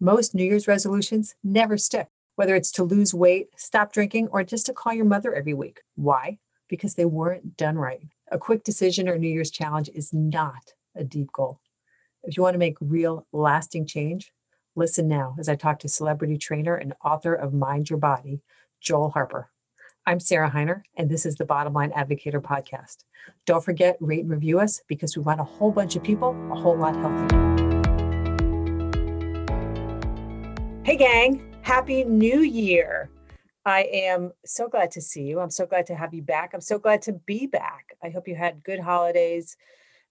Most New Year's resolutions never stick, whether it's to lose weight, stop drinking, or just to call your mother every week. Why? Because they weren't done right. A quick decision or New Year's challenge is not a deep goal. If you want to make real, lasting change, listen now as I talk to celebrity trainer and author of Mind Your Body, Joel Harper. I'm Sarah Hiner, and this is the Bottom Line Advocator podcast. Don't forget, rate and review us because we want a whole bunch of people a whole lot healthier. Hey, gang, Happy New Year. I am so glad to see you. I'm so glad to have you back. I'm so glad to be back. I hope you had good holidays.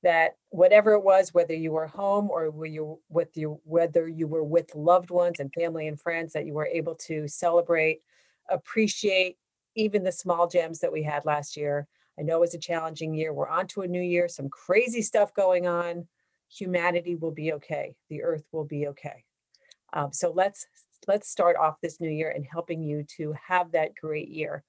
That whatever it was, whether you were home or were you with you, whether you were with loved ones and family and friends, that you were able to celebrate, appreciate even the small gems that we had last year. I know it was a challenging year. We're on to a new year, some crazy stuff going on. Humanity will be okay. The earth will be okay. Um, so let's let's start off this new year and helping you to have that great year.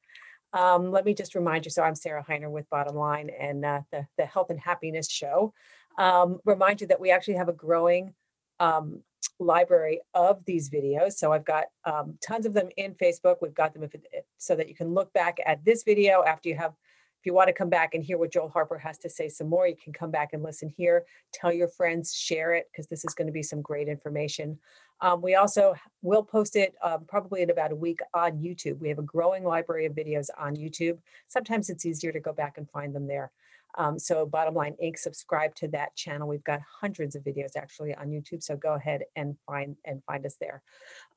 Um, let me just remind you. So I'm Sarah Hiner with Bottom Line and uh, the the Health and Happiness Show. Um, remind you that we actually have a growing um, library of these videos. So I've got um, tons of them in Facebook. We've got them if so that you can look back at this video after you have you want to come back and hear what Joel Harper has to say some more, you can come back and listen here. Tell your friends, share it, because this is going to be some great information. Um, we also will post it um, probably in about a week on YouTube. We have a growing library of videos on YouTube. Sometimes it's easier to go back and find them there. Um, so Bottom Line Inc. subscribe to that channel. We've got hundreds of videos actually on YouTube. So go ahead and find and find us there.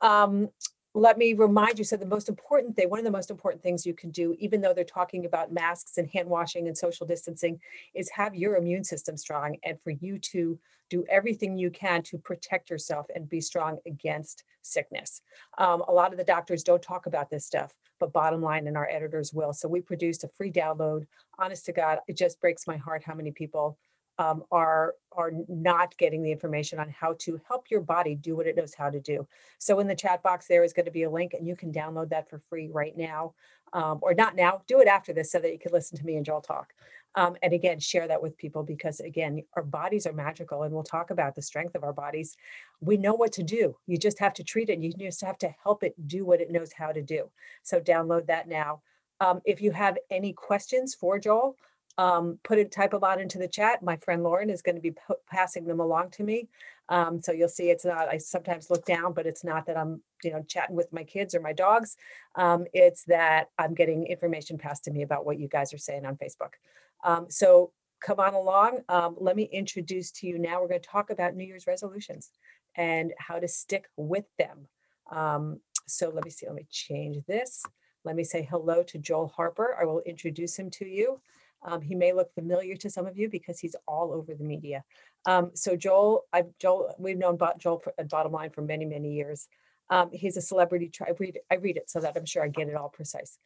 Um, let me remind you so the most important thing one of the most important things you can do even though they're talking about masks and hand washing and social distancing is have your immune system strong and for you to do everything you can to protect yourself and be strong against sickness. Um, a lot of the doctors don't talk about this stuff but bottom line and our editors will. So we produced a free download. Honest to god it just breaks my heart how many people um, are are not getting the information on how to help your body do what it knows how to do. So in the chat box there is going to be a link, and you can download that for free right now, um, or not now. Do it after this so that you can listen to me and Joel talk. Um, and again, share that with people because again, our bodies are magical, and we'll talk about the strength of our bodies. We know what to do. You just have to treat it. You just have to help it do what it knows how to do. So download that now. Um, if you have any questions for Joel, um, put a type a lot into the chat. My friend Lauren is going to be p- passing them along to me. Um, so you'll see it's not, I sometimes look down, but it's not that I'm, you know, chatting with my kids or my dogs. Um, it's that I'm getting information passed to me about what you guys are saying on Facebook. Um, so come on along. Um, let me introduce to you now. We're going to talk about New Year's resolutions and how to stick with them. Um, so let me see, let me change this. Let me say hello to Joel Harper. I will introduce him to you. Um, he may look familiar to some of you because he's all over the media. Um, so Joel, I've, Joel, we've known Joel at Bottom Line for many, many years. Um, he's a celebrity. Tra- I read I read it so that I'm sure I get it all precise.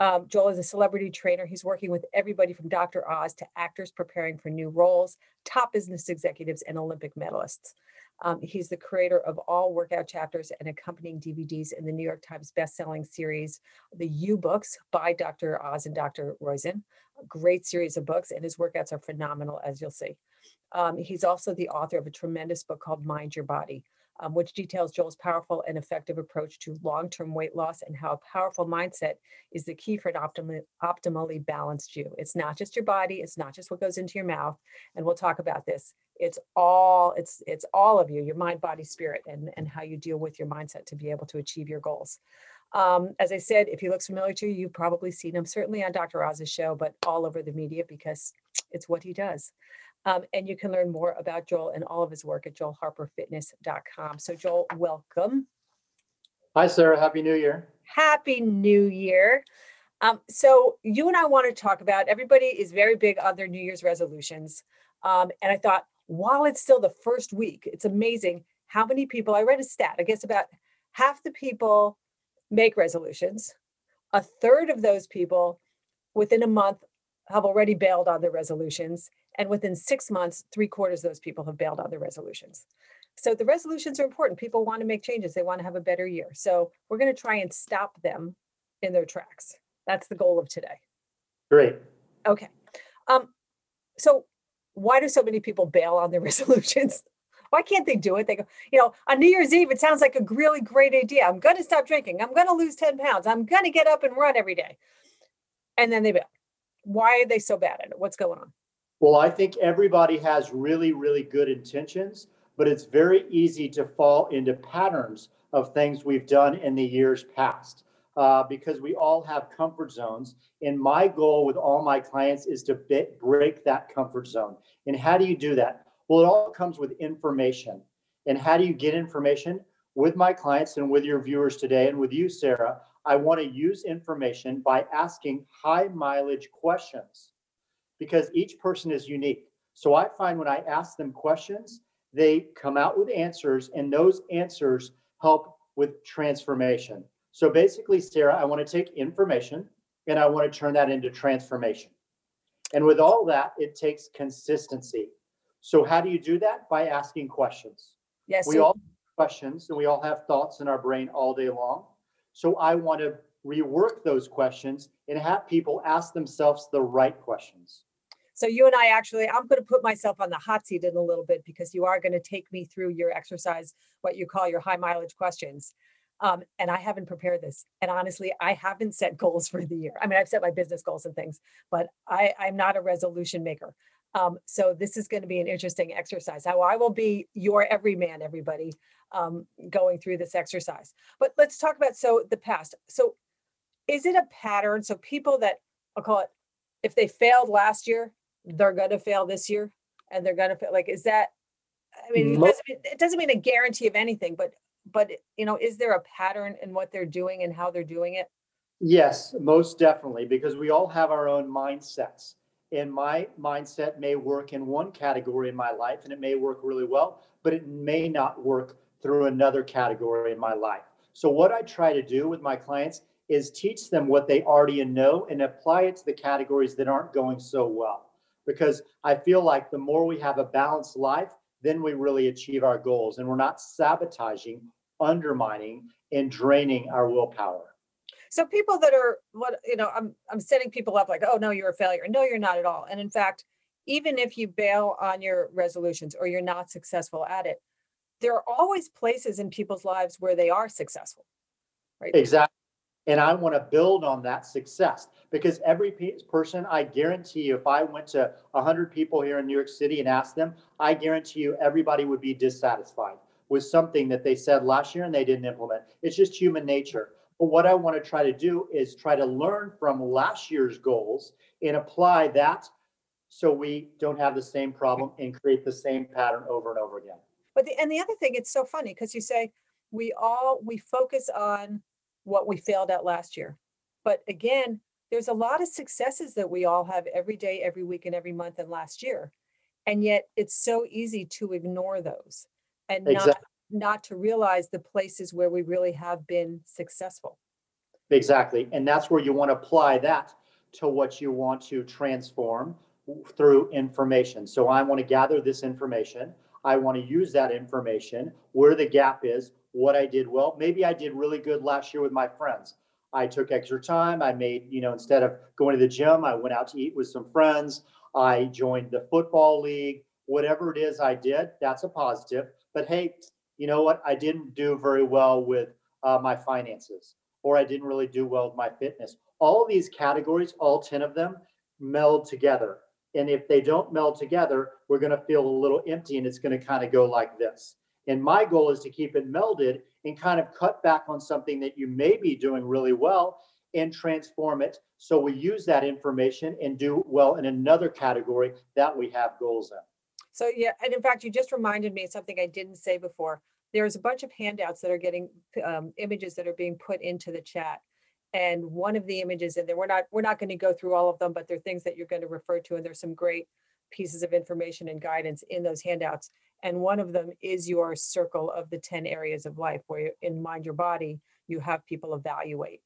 Um, Joel is a celebrity trainer. He's working with everybody from Dr. Oz to actors preparing for new roles, top business executives, and Olympic medalists. Um, he's the creator of all workout chapters and accompanying DVDs in the New York Times bestselling series, The U Books by Dr. Oz and Dr. Roizen. A great series of books, and his workouts are phenomenal, as you'll see. Um, he's also the author of a tremendous book called Mind Your Body, um, which details Joel's powerful and effective approach to long term weight loss and how a powerful mindset is the key for an optimally, optimally balanced you. It's not just your body, it's not just what goes into your mouth. And we'll talk about this. It's all it's it's all of you, your mind, body, spirit, and, and how you deal with your mindset to be able to achieve your goals. Um, as I said, if he looks familiar to you, you've probably seen him certainly on Dr. Oz's show, but all over the media because it's what he does. Um, and you can learn more about Joel and all of his work at joelharperfitness.com. So, Joel, welcome. Hi, Sarah. Happy New Year. Happy New Year. Um, so, you and I want to talk about everybody is very big on their New Year's resolutions. Um, and I thought, while it's still the first week, it's amazing how many people I read a stat. I guess about half the people make resolutions. A third of those people within a month have already bailed on their resolutions. And within six months, three quarters of those people have bailed on their resolutions. So the resolutions are important. People want to make changes, they want to have a better year. So we're going to try and stop them in their tracks. That's the goal of today. Great. Okay. Um, so why do so many people bail on their resolutions? Why can't they do it? They go, you know, on New Year's Eve, it sounds like a really great idea. I'm going to stop drinking. I'm going to lose 10 pounds. I'm going to get up and run every day. And then they bail. Why are they so bad at it? What's going on? Well, I think everybody has really, really good intentions, but it's very easy to fall into patterns of things we've done in the years past uh, because we all have comfort zones. And my goal with all my clients is to bit, break that comfort zone. And how do you do that? Well, it all comes with information. And how do you get information? With my clients and with your viewers today, and with you, Sarah, I want to use information by asking high mileage questions because each person is unique. So I find when I ask them questions, they come out with answers, and those answers help with transformation. So basically, Sarah, I want to take information and I want to turn that into transformation. And with all that, it takes consistency. So how do you do that? By asking questions. Yes. We all have questions and we all have thoughts in our brain all day long. So I want to rework those questions and have people ask themselves the right questions. So you and I actually, I'm going to put myself on the hot seat in a little bit because you are going to take me through your exercise, what you call your high mileage questions. Um, and I haven't prepared this. And honestly, I haven't set goals for the year. I mean, I've set my business goals and things, but I, I'm not a resolution maker. Um, so this is going to be an interesting exercise. How I will be your everyman, everybody, um, going through this exercise. But let's talk about so the past. So is it a pattern? So people that I'll call it, if they failed last year, they're going to fail this year, and they're going to fail. Like, is that? I mean, it doesn't, mean- it doesn't mean a guarantee of anything, but but you know, is there a pattern in what they're doing and how they're doing it? Yes, most definitely, because we all have our own mindsets. And my mindset may work in one category in my life and it may work really well, but it may not work through another category in my life. So, what I try to do with my clients is teach them what they already know and apply it to the categories that aren't going so well. Because I feel like the more we have a balanced life, then we really achieve our goals and we're not sabotaging, undermining, and draining our willpower. So people that are what you know, I'm I'm setting people up like, oh no, you're a failure. No, you're not at all. And in fact, even if you bail on your resolutions or you're not successful at it, there are always places in people's lives where they are successful. Right. Exactly. And I want to build on that success because every person, I guarantee you, if I went to 100 people here in New York City and asked them, I guarantee you everybody would be dissatisfied with something that they said last year and they didn't implement. It's just human nature. But what I want to try to do is try to learn from last year's goals and apply that so we don't have the same problem and create the same pattern over and over again. But the and the other thing, it's so funny because you say we all we focus on what we failed at last year. But again, there's a lot of successes that we all have every day, every week, and every month and last year. And yet it's so easy to ignore those and not not to realize the places where we really have been successful. Exactly. And that's where you want to apply that to what you want to transform through information. So I want to gather this information. I want to use that information where the gap is, what I did well. Maybe I did really good last year with my friends. I took extra time. I made, you know, instead of going to the gym, I went out to eat with some friends. I joined the football league. Whatever it is I did, that's a positive. But hey, you know what? I didn't do very well with uh, my finances or I didn't really do well with my fitness. All these categories, all 10 of them, meld together. And if they don't meld together, we're going to feel a little empty and it's going to kind of go like this. And my goal is to keep it melded and kind of cut back on something that you may be doing really well and transform it. So we use that information and do well in another category that we have goals in. So yeah, and in fact, you just reminded me of something I didn't say before. There's a bunch of handouts that are getting um, images that are being put into the chat. And one of the images in there, we're not we're not going to go through all of them, but they're things that you're going to refer to, and there's some great pieces of information and guidance in those handouts. And one of them is your circle of the 10 areas of life where in mind your body, you have people evaluate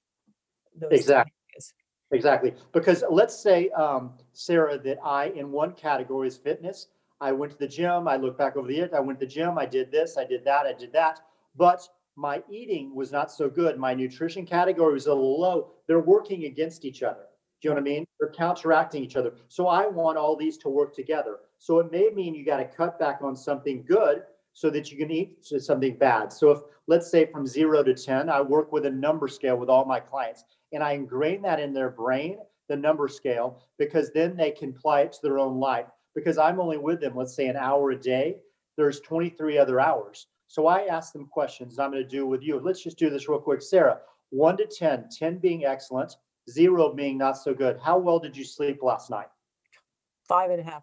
those Exactly. areas. Exactly. Because let's say, um, Sarah, that I, in one category is fitness, I went to the gym, I look back over the years, I went to the gym, I did this, I did that, I did that. But my eating was not so good. My nutrition category was a little low. They're working against each other. Do you know what I mean? They're counteracting each other. So I want all these to work together. So it may mean you got to cut back on something good so that you can eat something bad. So if, let's say from zero to 10, I work with a number scale with all my clients and I ingrain that in their brain, the number scale, because then they can apply it to their own life. Because I'm only with them, let's say an hour a day, there's 23 other hours. So I ask them questions I'm going to do with you. Let's just do this real quick. Sarah, one to 10, 10 being excellent, zero being not so good. How well did you sleep last night? Five and a half.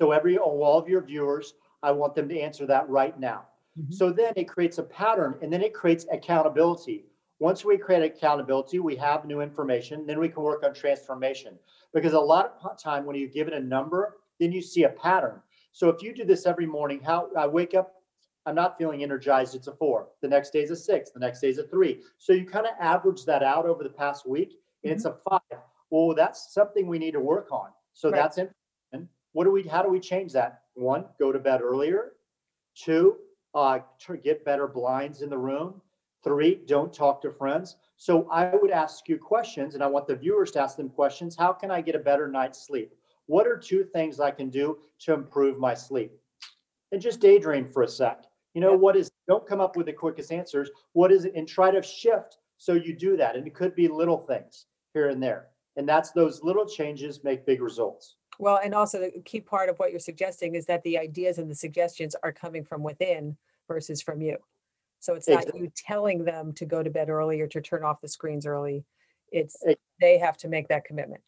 So every, all of your viewers, I want them to answer that right now. Mhm. So then it creates a pattern and then it creates accountability. Once we create accountability, we have new information, then we can work on transformation. Because a lot of time when you give it a number, then you see a pattern. So if you do this every morning, how I wake up, I'm not feeling energized, it's a four. The next day is a six, the next day is a three. So you kind of average that out over the past week and it's a five. Well, that's something we need to work on. So Right. that's information. What do we, how do we change that? One, go to bed earlier. Two, uh, to get better blinds in the room. Three, don't talk to friends. So I would ask you questions and I want the viewers to ask them questions. How can I get a better night's sleep? What are two things I can do to improve my sleep? And just daydream for a sec. You know, what is, don't come up with the quickest answers. What is it? And try to shift so you do that. And it could be little things here and there. And that's those little changes make big results. Well, and also the key part of what you're suggesting is that the ideas and the suggestions are coming from within versus from you. So it's not you telling them to go to bed early or to turn off the screens early. It's, Ex- they have to make that commitment.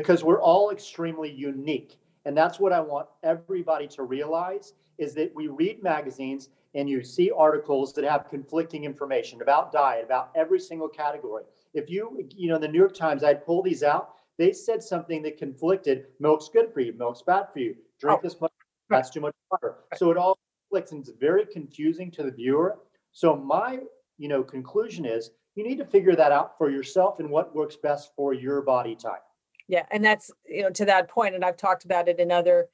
Because we're all extremely unique. And that's what I want everybody to realize is that we read magazines and you see articles that have conflicting information about diet, about every single category. If you, you know, the New York Times, I'd pull these out, they said something that conflicted. Milk's good for you, milk's bad for you. Drink Oh, this much, that's too much water. So it all conflicts and it's very confusing to the viewer. So my, you know, conclusion is you need to figure that out for yourself and what works best for your body type. Yeah, and that's, you know, to that point, and I've talked about it in other,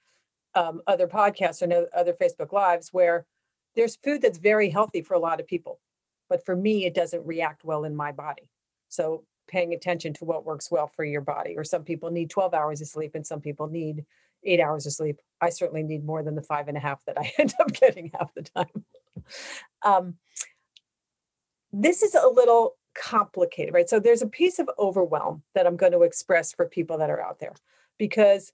um, other podcasts or other Facebook Lives where there's food that's very healthy for a lot of people. But for me, it doesn't react well in my body. So paying attention to what works well for your body, or some people need 12 hours of sleep and some people need eight hours of sleep. I certainly need more than the five and a half that I end up getting half the time. Um, this is a little complicated, right? So there's a piece of overwhelm that I'm going to express for people that are out there because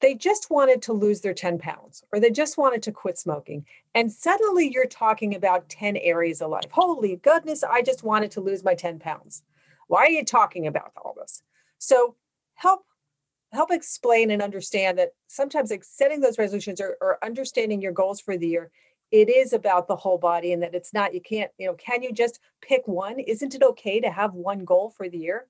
they just wanted to lose their 10 pounds or they just wanted to quit smoking. And suddenly you're talking about 10 areas of life. Holy goodness, I just wanted to lose my 10 pounds. Why are you talking about all this? So help help explain and understand that sometimes like setting those resolutions or, or understanding your goals for the year it is about the whole body and that it's not you can't you know can you just pick one isn't it okay to have one goal for the year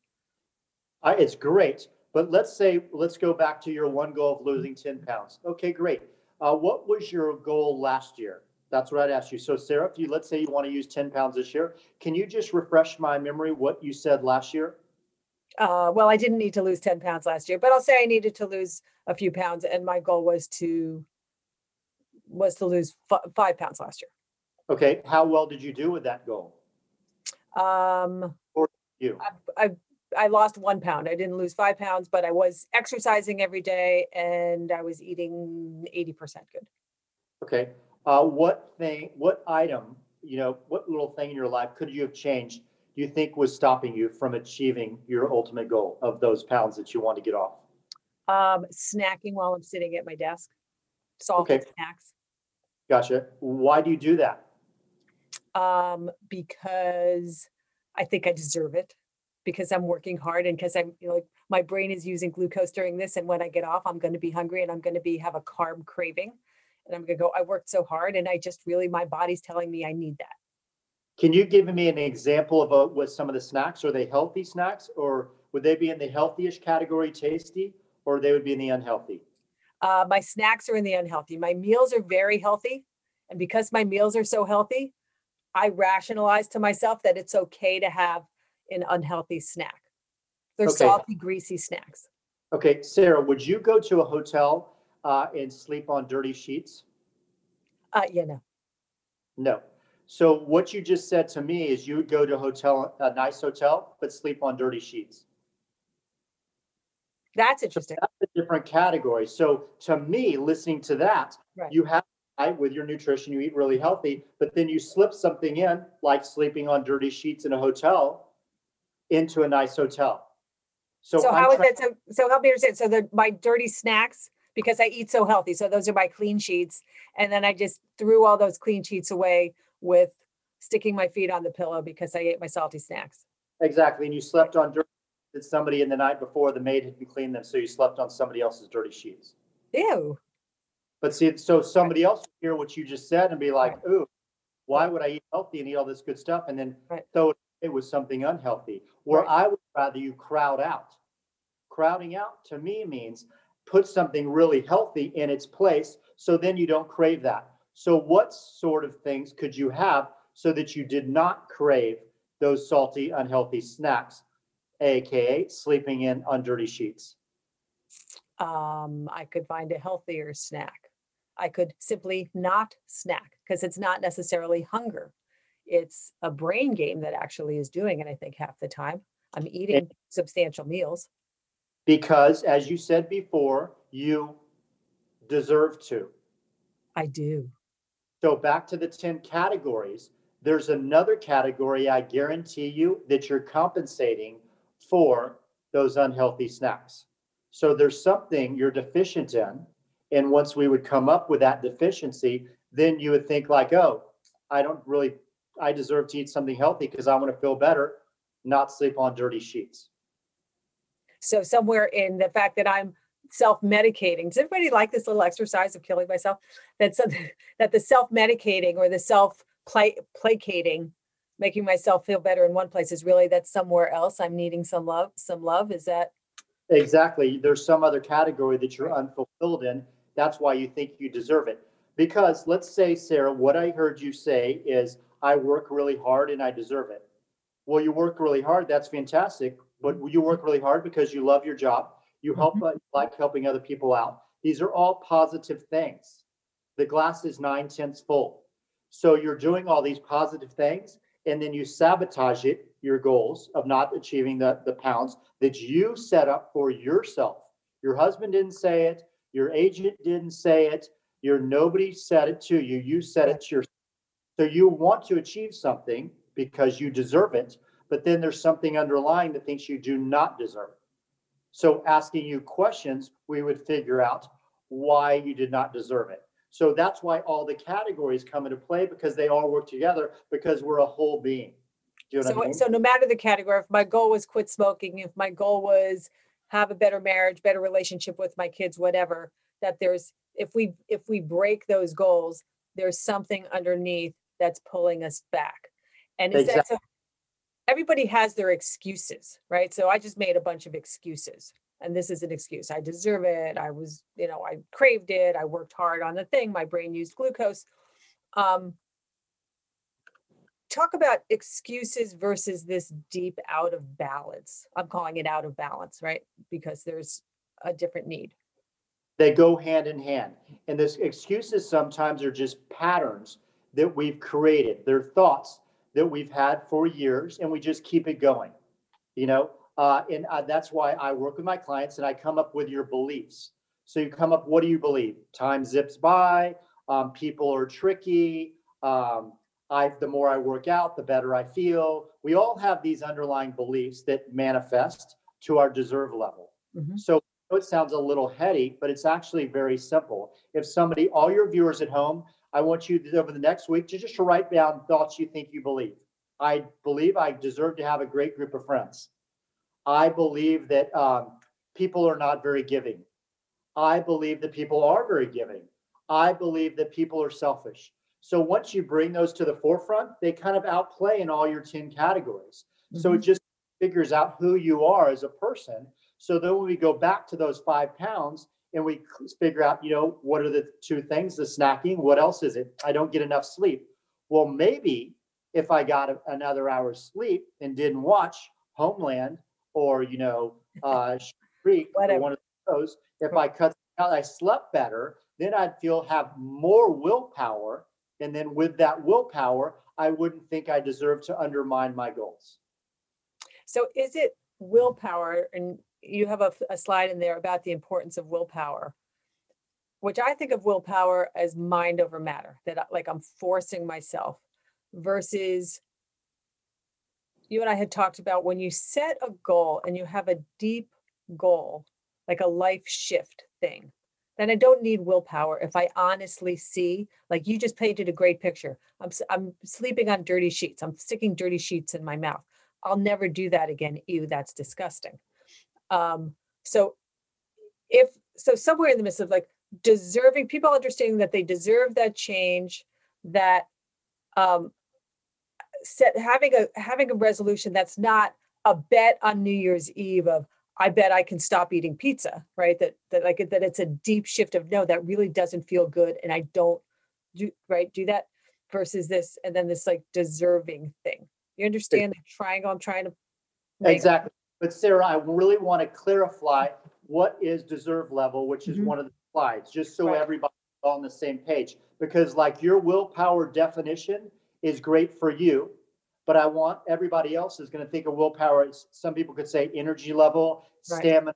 I, it's great, but let's say, let's go back to your one goal of losing 10 pounds. Okay, great. Uh, what was your goal last year? That's what I'd ask you. So Sarah, if you, let's say you want to use 10 pounds this year, can you just refresh my memory what you said last year? uh, well i didn't need to lose 10 pounds last year but i'll say i needed to lose a few pounds and my goal was to was to lose f- five pounds last year. Okay, how well did you do with that goal? um You, I, I I lost one pound. I didn't lose five pounds, but I was exercising every day and I was eating 80% good. okay. Uh, what thing, what item, you know, what little thing in your life could you have changed? Do you think was stopping you from achieving your ultimate goal of those pounds that you want to get off? Um, snacking while I'm sitting at my desk, salted snacks. Gotcha. Why do you do that? Um, because I think I deserve it because I'm working hard and because I'm you know, like my brain is using glucose during this. And when I get off, I'm going to be hungry and I'm going to be have a carb craving. And I'm going to go, I worked so hard and I just really, my body's telling me I need that. Can you give me an example of uh, what some of the snacks? Are they healthy snacks or would they be in the healthy-ish category, tasty, or they would be in the unhealthy? Uh, my snacks are in the unhealthy. My meals are very healthy. And because my meals are so healthy, I rationalize to myself that it's okay to have an unhealthy snack. They're Okay. salty, greasy snacks. Okay, Sarah, would you go to a hotel uh, and sleep on dirty sheets? Uh, yeah, no. No. So what you just said to me is you would go to a hotel, a nice hotel, but sleep on dirty sheets. That's So interesting. that's a different category. So to me, listening to that, Right. you have with your nutrition, you eat really healthy, but then you slip something in, like sleeping on dirty sheets in a hotel, into a nice hotel. So So I'm how is that, so, so help me understand, so the, my dirty snacks, because I eat so healthy, so those are my clean sheets. And then I just threw all those clean sheets away with sticking my feet on the pillow because I ate my salty snacks. Exactly, and you slept on dirty, that somebody in the night before, the maid hadn't cleaned them, so you slept on somebody else's dirty sheets. Ew, But see, so somebody else would hear what you just said and be like, ooh, why would I eat healthy and eat all this good stuff? And then Right. throw it was something unhealthy. Where Right. I would rather you crowd out. Crowding out to me means put something really healthy in its place, so then you don't crave that. So what sort of things could you have so that you did not crave those salty, unhealthy snacks? AKA sleeping in on dirty sheets. um, I could find a healthier snack. I could simply not snack because it's not necessarily hunger. It's a brain game that actually is doing it, I think, half the time. I'm eating substantial meals. Because as you said before, you deserve to. I do. So back to the 10 categories, there's another category I guarantee you that you're compensating for those unhealthy snacks. So there's something you're deficient in. And once we would come up with that deficiency, then you would think like, oh, I don't really, I deserve to eat something healthy because I want to feel better, not sleep on dirty sheets. So somewhere in the fact that I'm self-medicating, does everybody like this little exercise of killing myself? That something that the self-medicating or the self-placating, making myself feel better in one place is really that somewhere else I'm needing some love, some love. Is that Exactly. There's some other category that you're unfulfilled in. That's why you think you deserve it. Because let's say, Sarah, what I heard you say is, I work really hard and I deserve it. Well, you work really hard. That's fantastic. But you work really hard because you love your job. You help, uh, like helping other people out. These are all positive things. The glass is nine tenths full. So you're doing all these positive things and then you sabotage it, your goals of not achieving the, the pounds that you set up for yourself. Your husband didn't say it, your agent didn't say it, your nobody said it to you. You said it to yourself. So you want to achieve something because you deserve it, but then there's something underlying that thinks you do not deserve. So asking you questions, we would figure out why you did not deserve it. So that's why all the categories come into play because they all work together because we're a whole being. Do you know So, what I mean? so no matter the category, if my goal was quit smoking, if my goal was have a better marriage, better relationship with my kids, whatever, that there's, if we, if we break those goals, there's something underneath that's pulling us back. And is that, so everybody has their excuses, right? So I just made a bunch of excuses. And this is an excuse. I deserve it. I was, you know, I craved it. I worked hard on the thing. My brain used glucose. Um, talk about excuses versus this deep out of balance. I'm calling it out of balance, right? Because there's a different need. They go hand in hand. And this excuses sometimes are just patterns that we've created. They're thoughts that we've had for years and we just keep it going. You know, uh, and uh, that's why I work with my clients and I come up with your beliefs. So you come up, what do you believe? Time zips by. Um, people are tricky. Um, I, the more I work out, the better I feel. We all have these underlying beliefs that manifest to our deserve level. Mhm. So it sounds a little heady, but it's actually very simple. If somebody, all your viewers at home, I want you to, over the next week to just write down thoughts you think you believe. I believe I deserve to have a great group of friends. I believe that um, people are not very giving. I believe that people are very giving. I believe that people are selfish. So once you bring those to the forefront, they kind of outplay in all your 10 categories. So it just figures out who you are as a person. So then when we go back to those five pounds and we figure out, you know, what are the two things, the snacking, what else is it? I don't get enough sleep. Well, maybe if I got a- another hour's sleep and didn't watch Homeland or, you know, uh, or one of those, if I cut out, I slept better, then I'd feel have more willpower. And then with that willpower, I wouldn't think I deserve to undermine my goals. So is it willpower? And you have a slide in there about the importance of willpower. which I think of willpower as mind over matter, that like I'm forcing myself versus you and I had talked about when you set a goal and you have a deep goal, like a life shift thing, then I don't need willpower if I honestly see, like you just painted a great picture. I'm I'm sleeping on dirty sheets. I'm sticking dirty sheets in my mouth. I'll never do that again. Ew, that's disgusting. Um, so if so somewhere in the midst of like deserving people understanding that they deserve that change, that um set having a having a resolution that's not a bet on New Year's Eve of I bet I can stop eating pizza, right? That that like that it's a deep shift of no, that really doesn't feel good, and I don't do right do that versus this, and then this like deserving thing. You understand the triangle I'm trying to make? Exactly. But Sarah, I really want to clarify what is deserve level, which is Mhm. one of the slides, just so Right. everybody's on the same page. Because like your willpower definition is great for you, but I want everybody else is going to think of willpower as some people could say energy level, Right. stamina,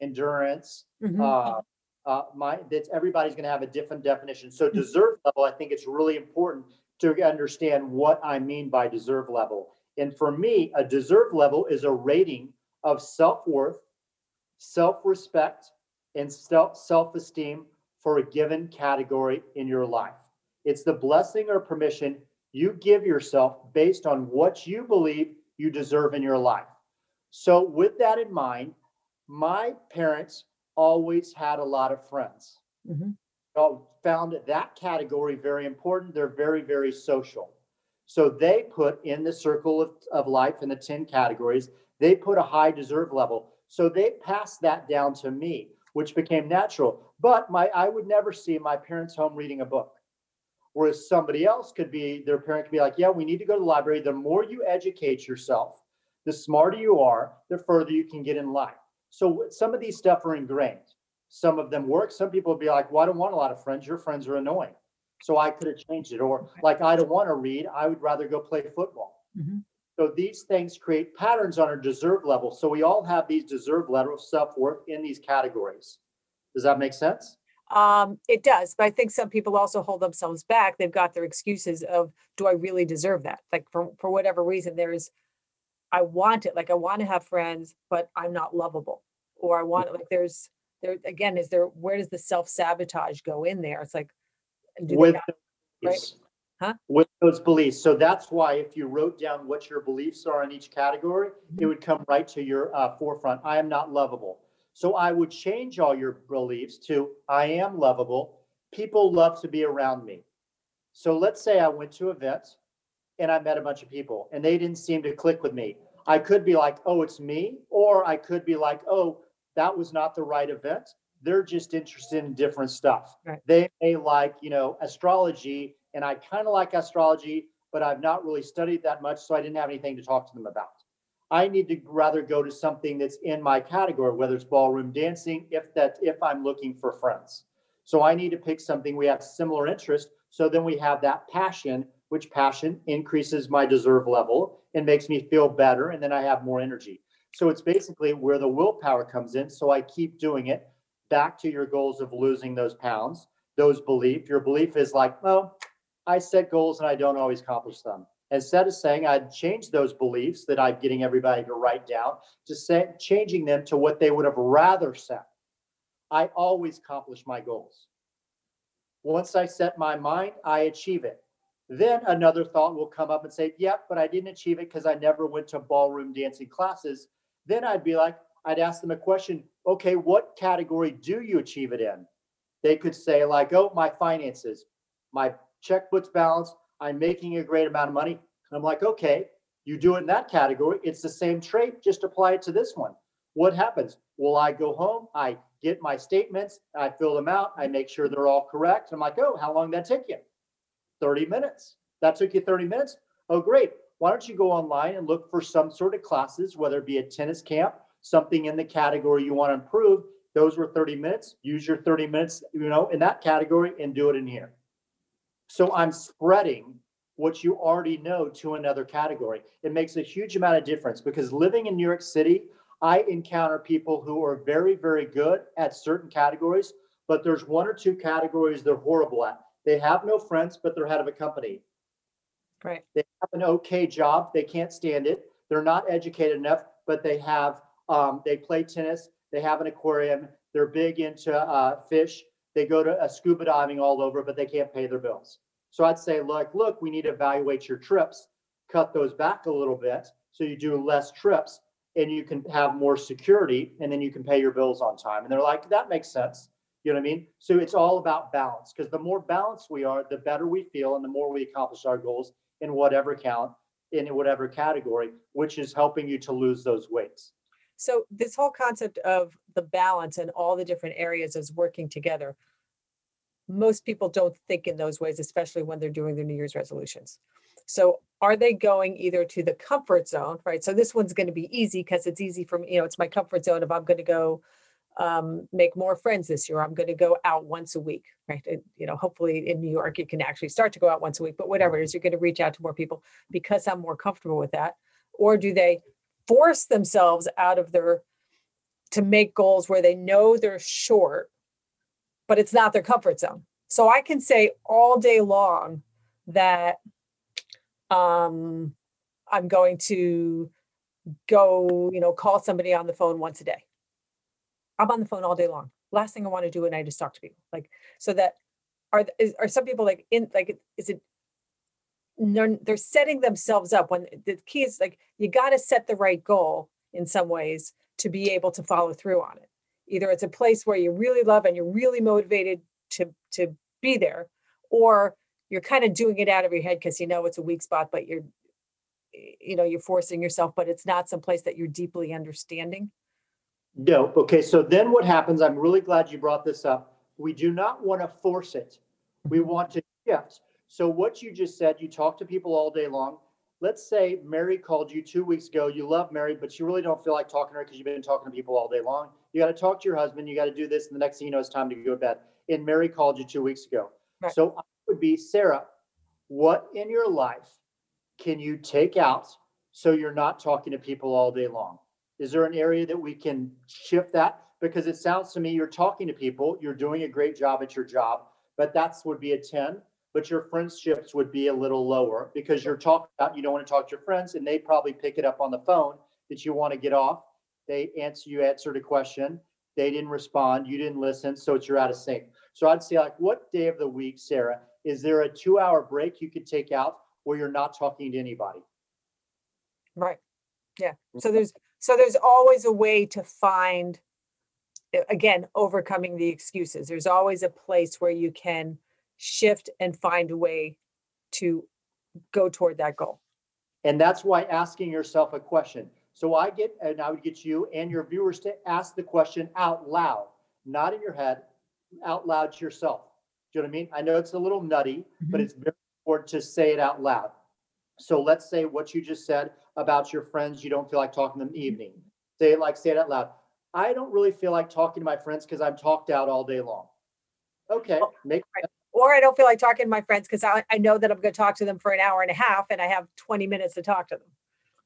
endurance. Mhm. Uh, uh, my, that's, everybody's gonna have a different definition. So Mm. deserve level, I think it's really important to understand what I mean by deserve level. And for me, a deserve level is a rating of self-worth, self-respect, and self, self-esteem for a given category in your life. It's the blessing or permission you give yourself based on what you believe you deserve in your life. So with that in mind, my parents always had a lot of friends. Mhm. I found that category very important. They're very, very social. So they put in the circle of, of life in the 10 categories, they put a high deserve level. So they passed that down to me, which became natural. But my I would never see my parents home reading a book. Whereas somebody else could be, their parent could be like, yeah, we need to go to the library. The more you educate yourself, the smarter you are, the further you can get in life. So some of these stuff are ingrained. Some of them work. Some people would be like, well, I don't want a lot of friends. Your friends are annoying. So I could have changed it. Or like, I don't want to read. I would rather go play football. Mhm. So these things create patterns on our deserve level. So we all have these deserve level self-worth in these categories. Does that make sense? Um, it does, but I think some people also hold themselves back. They've got their excuses of, do I really deserve that? Like for, for whatever reason, there's, I want it, like I want to have friends, but I'm not lovable. Or I want, like, there's, there, again, is there, where does the self-sabotage go in there? It's like, with not- right? Huh? With those beliefs. So that's why if you wrote down what your beliefs are in each category, it Mhm. would come right to your uh, forefront. I am not lovable. So I would change all your beliefs to I am lovable. People love to be around me. So let's say I went to events and I met a bunch of people and they didn't seem to click with me. I could be like, oh, it's me. Or I could be like, oh, that was not the right event. They're just interested in different stuff. Right. They may like, you know, astrology, and I kind of like astrology, but I've not really studied that much, so I didn't have anything to talk to them about. I need to rather go to something that's in my category, whether it's ballroom dancing, if that if I'm looking for friends. So I need to pick something we have similar interest. So then we have that passion, which passion increases my deserve level and makes me feel better. And then I have more energy. So it's basically where the willpower comes in. So I keep doing it back to your goals of losing those pounds, those belief. Your belief is like, well, I set goals and I don't always accomplish them. Instead of saying I'd change those beliefs that I'm getting everybody to write down, to say changing them to what they would have rather set. I always accomplish my goals. Once I set my mind, I achieve it. Then another thought will come up and say, Yep, but I didn't achieve it because I never went to ballroom dancing classes. Then I'd be like, I'd ask them a question Okay, what category do you achieve it in? They could say, like, Oh, my finances, my checkbook's balance, I'm making a great amount of money. I'm like, Okay, you do it in that category. It's the same trait, just apply it to this one. What happens? Well, I go home, I get my statements, I fill them out, I make sure they're all correct. I'm like, oh, how long did that take you? 30 minutes. That took you 30 minutes? Oh, great. Why don't you go online and look for some sort of classes, whether it be a tennis camp, something in the category you want to improve. Those were 30 minutes. Use your 30 minutes, you know, in that category and do it in here. So I'm spreading what you already know to another category. It makes a huge amount of difference because living in New York City, I encounter people who are very, very good at certain categories, but there's one or two categories they're horrible at. They have no friends, but they're head of a company. Right. They have an okay job. They can't stand it. They're not educated enough, but they have, um, they play tennis. They have an aquarium. They're big into, uh, fish. They go to uh, scuba diving all over, but they can't pay their bills. So I'd say, look, look, we need to evaluate your trips, cut those back a little bit. So you do less trips and you can have more security and then you can pay your bills on time. And they're like, that makes sense. You know what I mean? So it's all about balance because the more balanced we are, the better we feel and the more we accomplish our goals in whatever count, in whatever category, which is helping you to lose those weights. So this whole concept of the balance and all the different areas is working together. Most people don't think in those ways, especially when they're doing their New Year's resolutions. So are they going either to the comfort zone, right? So this one's going to be easy because it's easy for me, you know, it's my comfort zone if I'm going to go um, make more friends this year. I'm going to go out once a week, right? And, you know, hopefully in New York, you can actually start to go out once a week, but whatever it is, you're going to reach out to more people because I'm more comfortable with that. Or do they force themselves out of their, to make goals where they know they're short, but it's not their comfort zone? So I can say all day long that um, I'm going to go, you know, call somebody on the phone once a day. I'm on the phone all day long. Last thing I want to do at night is talk to people. Like, so that are, is, are some people like in, like, is it? They're, they're setting themselves up when the key is like, you got to set the right goal in some ways to be able to follow through on it. Either it's a place where you really love and you're really motivated to, to be there, or you're kind of doing it out of your head because you know it's a weak spot, but you're, you know, you're forcing yourself, but it's not someplace that you're deeply understanding. No, okay, so then what happens, I'm really glad you brought this up. We do not want to force it. We want to shift. So what you just said, you talk to people all day long. Let's say Mary called you two weeks ago. You love Mary, but you really don't feel like talking to her because you've been talking to people all day long. You got to talk to your husband. You got to do this. And the next thing you know, it's time to go to bed. And Mary called you two weeks ago. Right. So I would be, Sarah, what in your life can you take out so you're not talking to people all day long? Is there an area that we can shift that? Because it sounds to me you're talking to people, you're doing a great job at your job, but that's would be a 10. But your friendships would be a little lower because you're talking about you don't want to talk to your friends and they probably pick it up on the phone that you want to get off. They answer you answered a question, they didn't respond, you didn't listen, so it's you're out of sync. So I'd say like what day of the week, Sarah, is there a two hour break you could take out where you're not talking to anybody? Right. Yeah. So there's, so there's always a way to find, again, overcoming the excuses. There's always a place where you can shift and find a way to go toward that goal. And that's why asking yourself a question. So I get, and I would get you and your viewers to ask the question out loud, not in your head, out loud to yourself. Do you know what I mean? I know it's a little nutty, but Mhm. it's very important to say it out loud. So let's say what you just said about your friends, you don't feel like talking to them in the evening. Say it like, say it out loud. I don't really feel like talking to my friends because I'm talked out all day long. Okay, Oh, make, Or I don't feel like talking to my friends because I, I know that I'm going to talk to them for an hour and a half and I have 20 minutes to talk to them.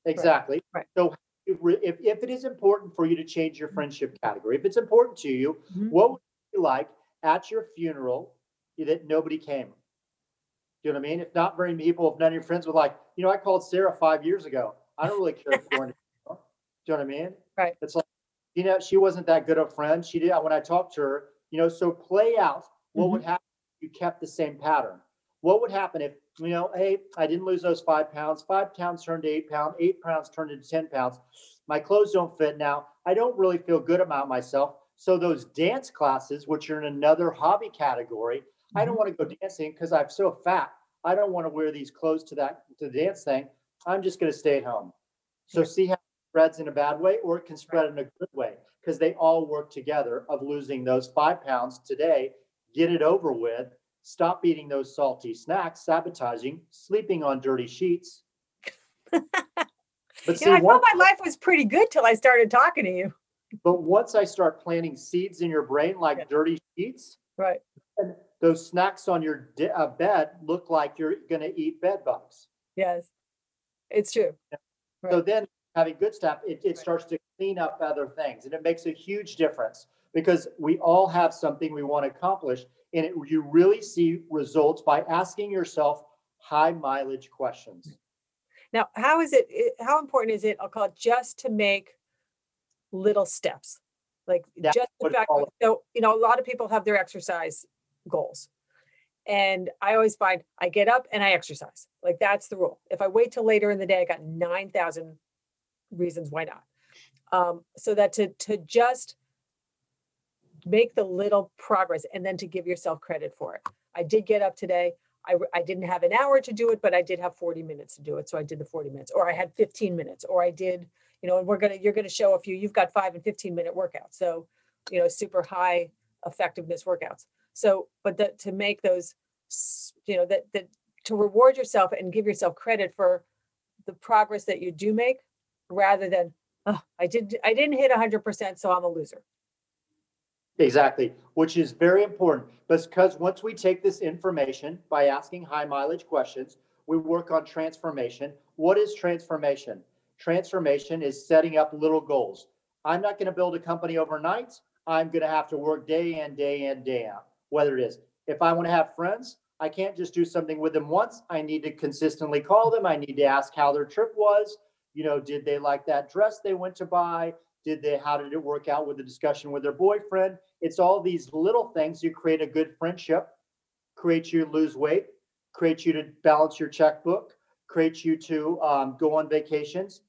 Exactly. right. So if, if, it is important for you to change your friendship category, if it's important to you, Mhm. what would it be like at your funeral that nobody came? Do You know what I mean? If not very many people, if none of your friends were like, you know, I called Sarah five years ago. I don't really care if you're going. Do you know what I mean? Right. It's like, you know, she wasn't that good of a friend. She did, when I talked to her, you know, so play out what would happen you kept the same pattern. What would happen if, you know, hey, I didn't lose those five pounds, five pounds turned to eight pounds, eight pounds turned into 10 pounds. My clothes don't fit now. I don't really feel good about myself. So those dance classes, which are in another hobby category, I don't mm-hmm. want to go dancing because I'm so fat. I don't want to wear these clothes to that to the dance thing. I'm just going to stay at home. So see how it spreads in a bad way or it can spread in a good way because they all work together of losing those five pounds today, get it over with, stop eating those salty snacks, sabotaging, sleeping on dirty sheets. But You see, know, I once, thought my life was pretty good till I started talking to you. but once I start planting seeds in your brain like Yeah. dirty sheets, Right. those snacks on your di- uh, bed look like you're going to eat bed bugs. Yes. It's true. So Right. then having good stuff, it, it Right. starts to clean up other things and it makes a huge difference because we all have something we want to accomplish. And it, you really see results by asking yourself high mileage questions. Now, how is it, how important is it, I'll call it just to make little steps? Like That's just the fact, so, you know, a lot of people have their exercise goals. And I always find I get up and I exercise. Like that's the rule. If I wait till later in the day, I got nine thousand reasons why not. Um, so that to to just make the little progress and then to give yourself credit for it. I did get up today. I, I didn't have an hour to do it, but I did have 40 minutes to do it. So I did the 40 minutes, or I had 15 minutes, or I did, you know, and we're gonna, you're gonna show a few, you've got five and 15 minute workouts. So, you know, super high effectiveness workouts. So, but that to make those, you know, that, that to reward yourself and give yourself credit for the progress that you do make rather than, oh, I did, I didn't hit 100%, so I'm a loser. Exactly, which is very important because once we take this information by asking high mileage questions, we work on transformation. What is transformation? Transformation is setting up little goals. I'm not going to build a company overnight. I'm going to have to work day in, day in, day out, whether it is. If I want to have friends, I can't just do something with them once. I need to consistently call them. I need to ask how their trip was. You know, did they like that dress they went to buy? Did they, how did it work out with the discussion with their boyfriend? It's all these little things. You create a good friendship, create you to lose weight, create you to balance your checkbook, create you to um, go on vacations,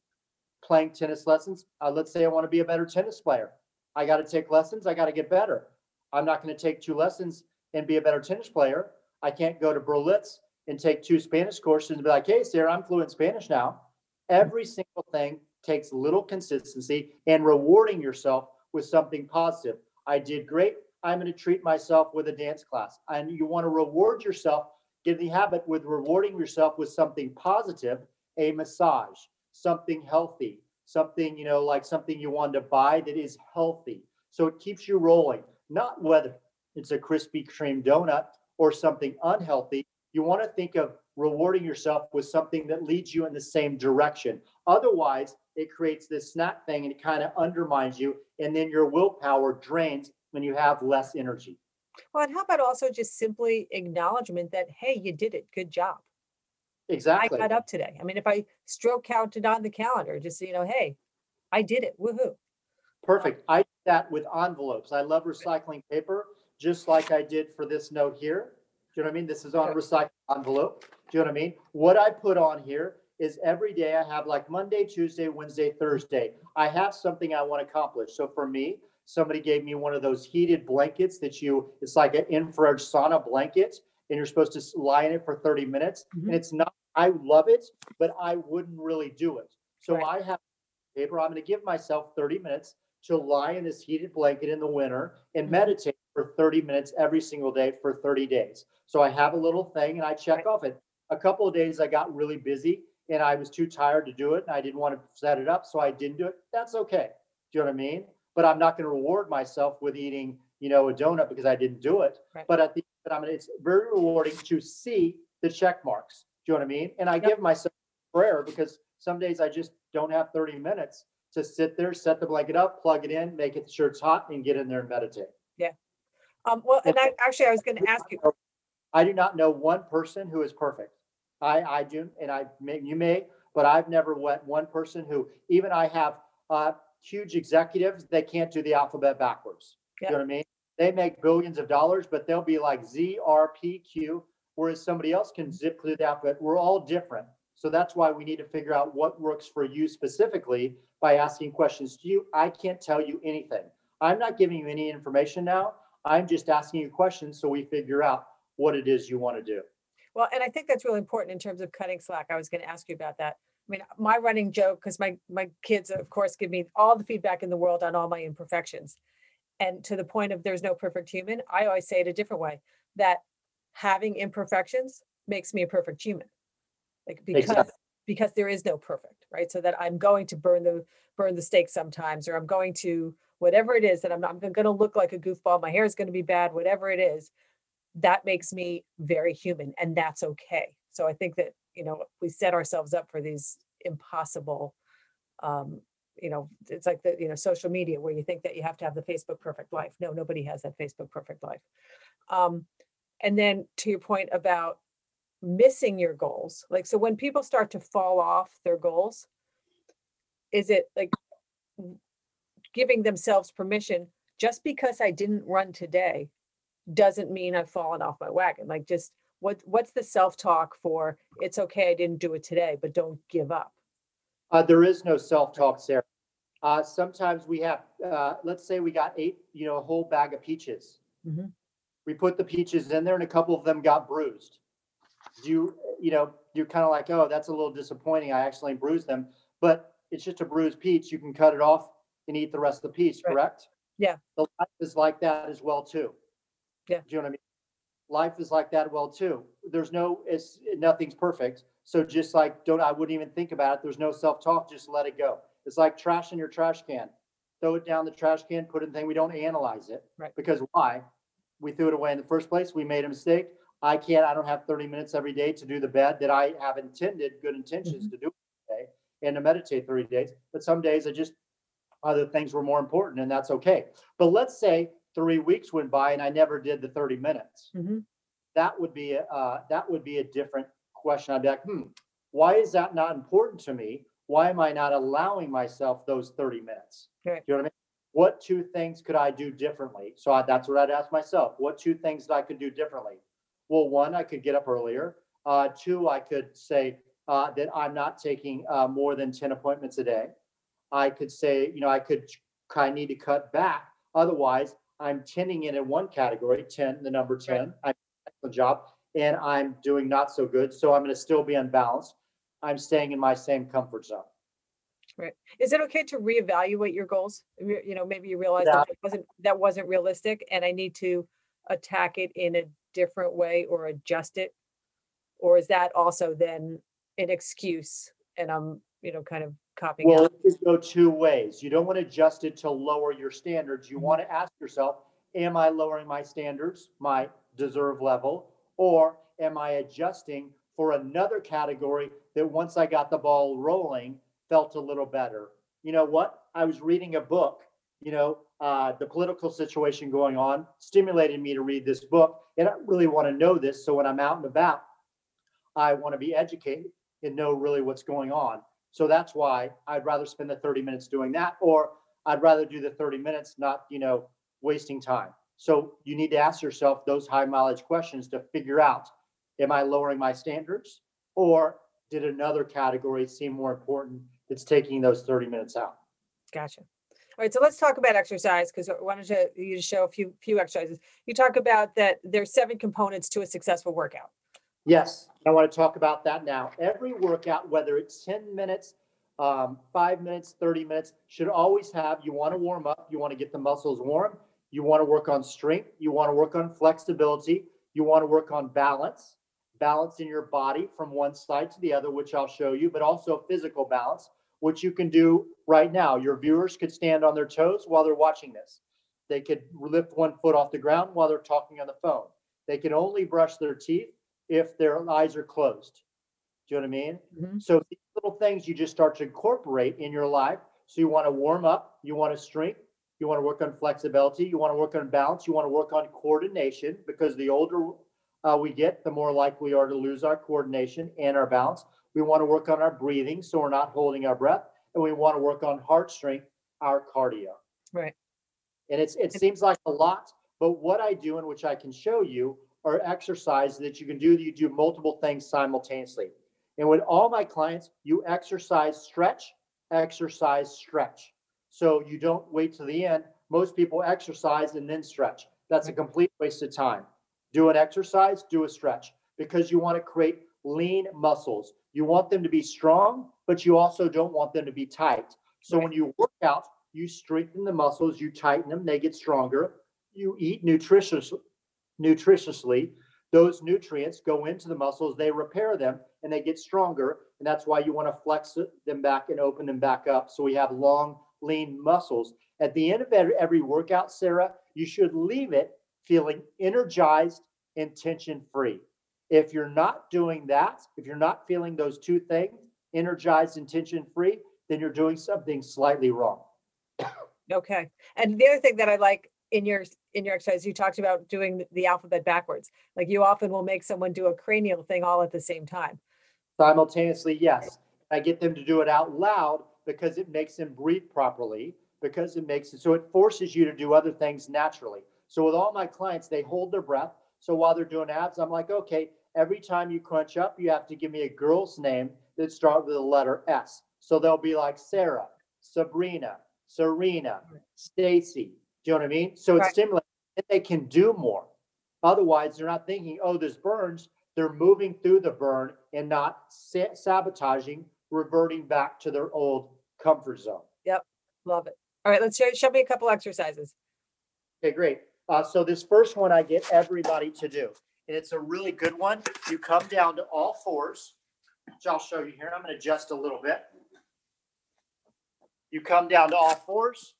playing tennis lessons. Uh, let's say I want to be a better tennis player. I got to take lessons. I got to get better. I'm not going to take two lessons and be a better tennis player. I can't go to Berlitz and take two Spanish courses and be like, hey, Sarah, I'm fluent Spanish now. Every single thing takes little consistency and rewarding yourself with something positive. I did great. I'm going to treat myself with a dance class. And you want to reward yourself, get in the habit with rewarding yourself with something positive, a massage, something healthy, something, you know, like something you want to buy that is healthy. So it keeps you rolling, not whether it's a Krispy Kreme donut or something unhealthy. You want to think of rewarding yourself with something that leads you in the same direction. Otherwise, it creates this snap thing and it kind of undermines you. And then your willpower drains when you have less energy. Well, and how about also just simply acknowledgement that, hey, you did it. Good job. Exactly. I got up today. I mean, if I stroke counted on the calendar, just, so you know, hey, I did it. Woohoo. Perfect. I did that with envelopes. I love recycling paper, just like I did for this note here. Do you know what I mean? This is on a recycled envelope. Do you know what I mean? What I put on here is every day I have like Monday, Tuesday, Wednesday, Thursday. I have something I want to accomplish. So for me, somebody gave me one of those heated blankets that you, it's like an infrared sauna blanket, and you're supposed to lie in it for 30 minutes. Mhm. And it's not, I love it, but I wouldn't really do it. So Right. I have paper. I'm going to give myself 30 minutes to lie in this heated blanket in the winter and Mhm. meditate for 30 minutes every single day for 30 days. So I have a little thing and I check Right. off it. A couple of days I got really busy and I was too tired to do it and I didn't want to set it up, so I didn't do it. That's okay. Do you know what I mean? But I'm not going to reward myself with eating, you know, a donut because I didn't do it. Right. But at the but I'm it's very rewarding to see the check marks. Do you know what I mean? And I Yep. give myself prayer because some days I just don't have 30 minutes to sit there, set the blanket up, plug it in, make it sure it's hot, and get in there and meditate. Yeah. Um, well, and I, actually, I was gonna ask you, I do not know one person who is perfect. I, I do, and I may, you may, but I've never met one person who, even I have, uh, huge executives, they can't do the alphabet backwards. You know what I mean? They make billions of dollars, but they'll be like Z, R, P, Q, whereas somebody else can zip through the alphabet. We're all different. So that's why we need to figure out what works for you specifically by asking questions to you. I can't tell you anything. I'm not giving you any information now. I'm just asking you questions so we figure out what it is you want to do. Well, and I think that's really important in terms of cutting slack. I was gonna ask you about that. I mean, my running joke, because my, my kids, of course, give me all the feedback in the world on all my imperfections. And to the point of there's no perfect human, I always say it a different way, that having imperfections makes me a perfect human. Like because, Exactly. because there is no perfect, right? So that I'm going to burn the, burn the steak sometimes, or I'm going to, whatever it is that I'm, I'm gonna look like a goofball, my hair is gonna be bad, whatever it is. That makes me very human and that's okay. So I think that, you know, we set ourselves up for these impossible, um, you know, it's like the, you know, social media where you think that you have to have the Facebook perfect life. No, nobody has that Facebook perfect life. Um, and then to your point about missing your goals, like, so when people start to fall off their goals, is it like giving themselves permission, just because I didn't run today doesn't mean I've fallen off my wagon? Like, just what, what's the self-talk for, it's okay, I didn't do it today, but don't give up? Uh, there is no self-talk, Sarah. Uh, sometimes we have, uh, let's say we got eight, you know, a whole bag of peaches. Mhm. We put the peaches in there and a couple of them got bruised. Do you, you know, you're kind of like, oh, that's a little disappointing. I actually bruised them, but it's just a bruised peach. You can cut it off and eat the rest of the peach, Right. correct? Yeah. The life is like that as well too. Yeah. Do you know what I mean? Life is like that well too. There's no, it's, nothing's perfect. So just like, don't, I wouldn't even think about it. There's no self-talk, just let it go. It's like trash in your trash can. Throw it down the trash can, put it in the thing, we don't analyze it. Right. Because why? We threw it away in the first place. We made a mistake. I can't, I don't have thirty minutes every day to do the bed that I have intended, good intentions Mm-hmm. to do today and to meditate thirty days. But some days I just, other things were more important and that's okay. But let's say three weeks went by and I never did the thirty minutes Mhm. that would be, a- uh, that would be a different question. I'd be like, hmm, why is that not important to me? Why am I not allowing myself those thirty minutes? Right. You know what I mean? What two things could I do differently? So I, that's what I'd ask myself. What two things that I could do differently? Well, one, I could get up earlier. Uh, two, I could say, uh, that I'm not taking, uh, more than ten appointments a day. I could say, you know, I could, I need to cut back. Otherwise, I'm tending in in one category, ten, the number ten. I'm excellent job and I'm doing not so good. So I'm going to still be unbalanced. I'm staying in my same comfort zone. Right. Is it okay to reevaluate your goals? You know, maybe you realize Yeah. that that wasn't, that wasn't realistic and I need to attack it in a different way or adjust it? Or is that also then an excuse and I'm, you know, kind of copying Well, out? it could go two ways. You don't want to adjust it to lower your standards. You Mhm. want to ask yourself, am I lowering my standards, my deserve level? Or am I adjusting for another category that once I got the ball rolling, felt a little better? You know what? I was reading a book, you know, uh, the political situation going on stimulated me to read this book. And I really want to know this. So when I'm out and about, I want to be educated and know really what's going on. So that's why I'd rather spend the 30 minutes doing that, or I'd rather do the 30 minutes, not, you know, wasting time. So you need to ask yourself those high mileage questions to figure out, am I lowering my standards? Or did another category seem more important that's taking those 30 minutes out? Gotcha. All right, so let's talk about exercise because I wanted to, you to show a few, few exercises. You talk about that there's seven components to a successful workout. Yes, I want to talk about that now. Every workout, whether it's 10 minutes, um, five minutes, 30 minutes, should always have, you want to warm up, you want to get the muscles warm, you want to work on strength, you want to work on flexibility, you want to work on balance, balance in your body from one side to the other, which I'll show you, but also physical balance, which you can do right now. Your viewers could stand on their toes while they're watching this. They could lift one foot off the ground while they're talking on the phone. They can only brush their teeth if their eyes are closed. Do you know what I mean? Mhm. So these little things you just start to incorporate in your life. So you want to warm up, you want to strength, you want to work on flexibility, you want to work on balance, you want to work on coordination because the older uh, we get, the more likely we are to lose our coordination and our balance. We want to work on our breathing so we're not holding our breath, and we want to work on heart strength, our cardio. Right. And it's it seems like a lot, but what I do and which I can show you are exercise that you can do. You do multiple things simultaneously. And with all my clients, you exercise, stretch, exercise, stretch. So you don't wait to the end. Most people exercise and then stretch. That's a complete waste of time. Do an exercise, do a stretch because you want to create lean muscles. You want them to be strong, but you also don't want them to be tight. So Right. when you work out, you strengthen the muscles, you tighten them, they get stronger. You eat nutritious, nutritiously. Those nutrients go into the muscles, they repair them, and they get stronger. And that's why you want to flex them back and open them back up. So we have long, lean muscles. At the end of every, workout, Sarah, you should leave it feeling energized and tension free. If you're not doing that, if you're not feeling those two things, energized and tension free, then you're doing something slightly wrong. Okay. And the other thing that I like in your, in your exercise, you talked about doing the- alphabet backwards. Like you often will make someone do a cranial thing all at the same time. Simultaneously, yes. I get them to do it out loud because it makes them breathe properly, because it makes it so it forces you to do other things naturally. So with all my clients, they hold their breath. So while they're doing abs, I'm like, okay, every time you crunch up, you have to give me a girl's name that starts with the letter S. So they'll be like Sarah, Sabrina, Serena, Stacy. You know what I mean? So it's Right. stimulating. and They can do more. Otherwise, they're not thinking, oh, there's burns. They're moving through the burn and not sa- sabotaging, reverting back to their old comfort zone. Yep. Love it. All right, let's show, show me a couple exercises. Okay, great. Uh, so this first one I get everybody to do, and it's a really good one. You come down to all fours, which I'll show you here. I'm going to adjust a little bit. You come down to all fours.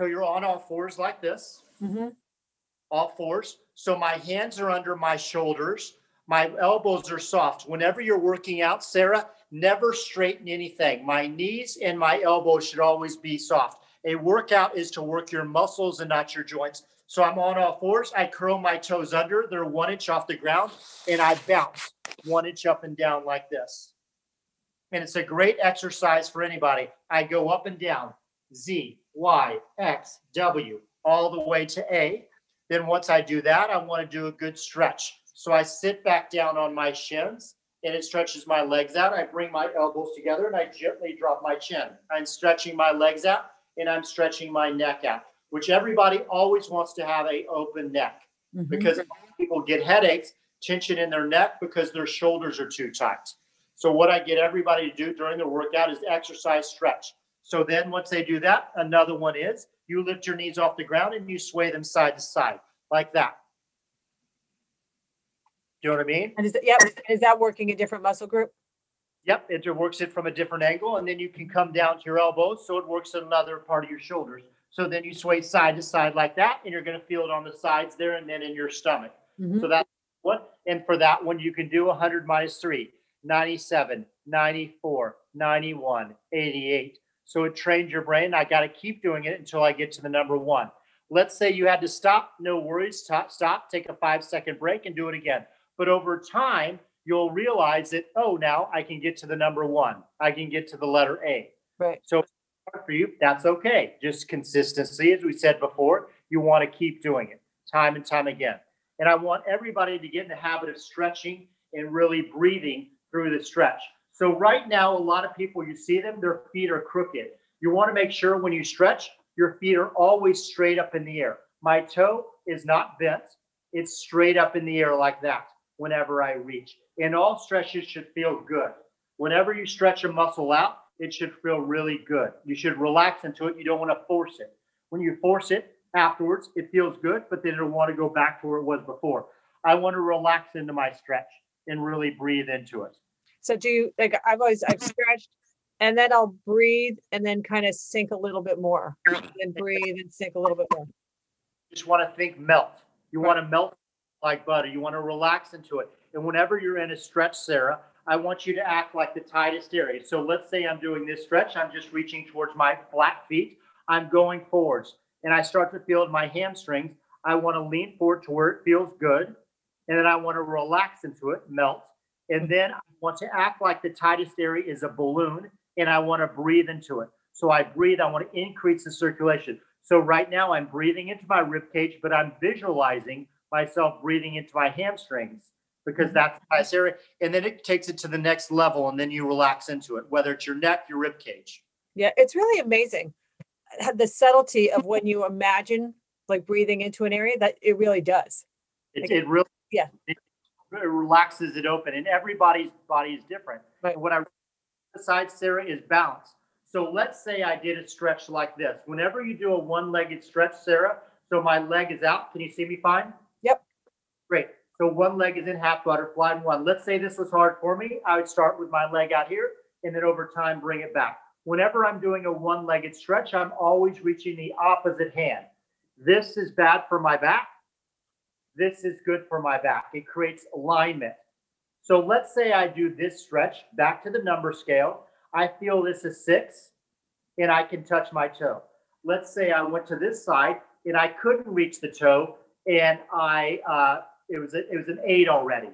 So you're on all fours like this Mhm. all fours. So my hands are under my shoulders. My elbows are soft. Whenever you're working out, Sarah, never straighten anything. My knees and my elbows should always be soft. A workout is to work your muscles and not your joints. So I'm on all fours. I curl my toes under. They're one inch off the ground and I bounce one inch up and down like this. And it's a great exercise for anybody. I go up and down Z, Y, X, W, all the way to A. Then once I do that, I want to do a good stretch. So I sit back down on my shins and it stretches my legs out. I bring my elbows together and I gently drop my chin. I'm stretching my legs out and I'm stretching my neck out, which everybody always wants to have a open neck Mhm. because people get headaches, tension in their neck because their shoulders are too tight. So what I get everybody to do during the workout is exercise stretch. So then once they do that, another one is you lift your knees off the ground and you sway them side to side like that. Do you know what I mean? And is, that- yep, is that working a different muscle group? Yep, it works it from a different angle, and then you can come down to your elbows, so it works in another part of your shoulders. So then you sway side to side like that, and you're going to feel it on the sides there, and then in your stomach. Mhm. So that's what. And for that one, you can do 100 minus 3, 97, 94, 91, 88. So it trains your brain. I got to keep doing it until I get to the number one. Let's say you had to stop, no worries, stop, stop, take a five second break and do it again. But over time, you'll realize that, oh, now I can get to the number one. I can get to the letter A. Right. So if it's hard for you, that's okay. Just consistency, as we said before, you want to keep doing it time and time again. And I want everybody to get in the habit of stretching and really breathing through the stretch. So right now, a lot of people, you see them, their feet are crooked. You want to make sure when you stretch, your feet are always straight up in the air. My toe is not bent. It's straight up in the air like that whenever I reach. And all stretches should feel good. Whenever you stretch a muscle out, it should feel really good. You should relax into it. You don't want to force it. When you force it afterwards, it feels good, but then it'll want to go back to where it was before. I want to relax into my stretch and really breathe into it. So do you, like, I've always, I've stretched and then I'll breathe and then kind of sink a little bit more. and breathe and sink a little bit more. Just want to think melt. You want to melt like butter. You want to relax into it. And whenever you're in a stretch, Sarah, I want you to act like the tightest area. So let's say I'm doing this stretch. I'm just reaching towards my flat feet. I'm going forwards and I start to feel my hamstrings. I want to lean forward to where it feels good. And then I want to relax into it, melt. And then I want to act like the tightest area is a balloon and I want to breathe into it. So I breathe, I want to increase the circulation. So right now I'm breathing into my rib cage, but I'm visualizing myself breathing into my hamstrings because that's the highest area. And then it takes it to the next level and then you relax into it, whether it's your neck, your rib cage. Yeah, it's really amazing. uh, The subtlety of when you imagine like breathing into an area that it really does. It, Okay. it really Yeah. it relaxes it open and everybody's body is different. Right. And what I besides Sarah is balance. So let's say I did a stretch like this. Whenever you do a one-legged stretch, Sarah, so my leg is out. Can you see me fine? Yep. Great. So one leg is in half butterfly and one. Let's say this was hard for me. I would start with my leg out here and then over time bring it back. Whenever I'm doing a one-legged stretch, I'm always reaching the opposite hand. This is bad for my back. This is good for my back. It creates alignment. So let's say I do this stretch back to the number scale. I feel this is six and I can touch my toe. Let's say I went to this side and I couldn't reach the toe and I uh, it was a, it was an eight already.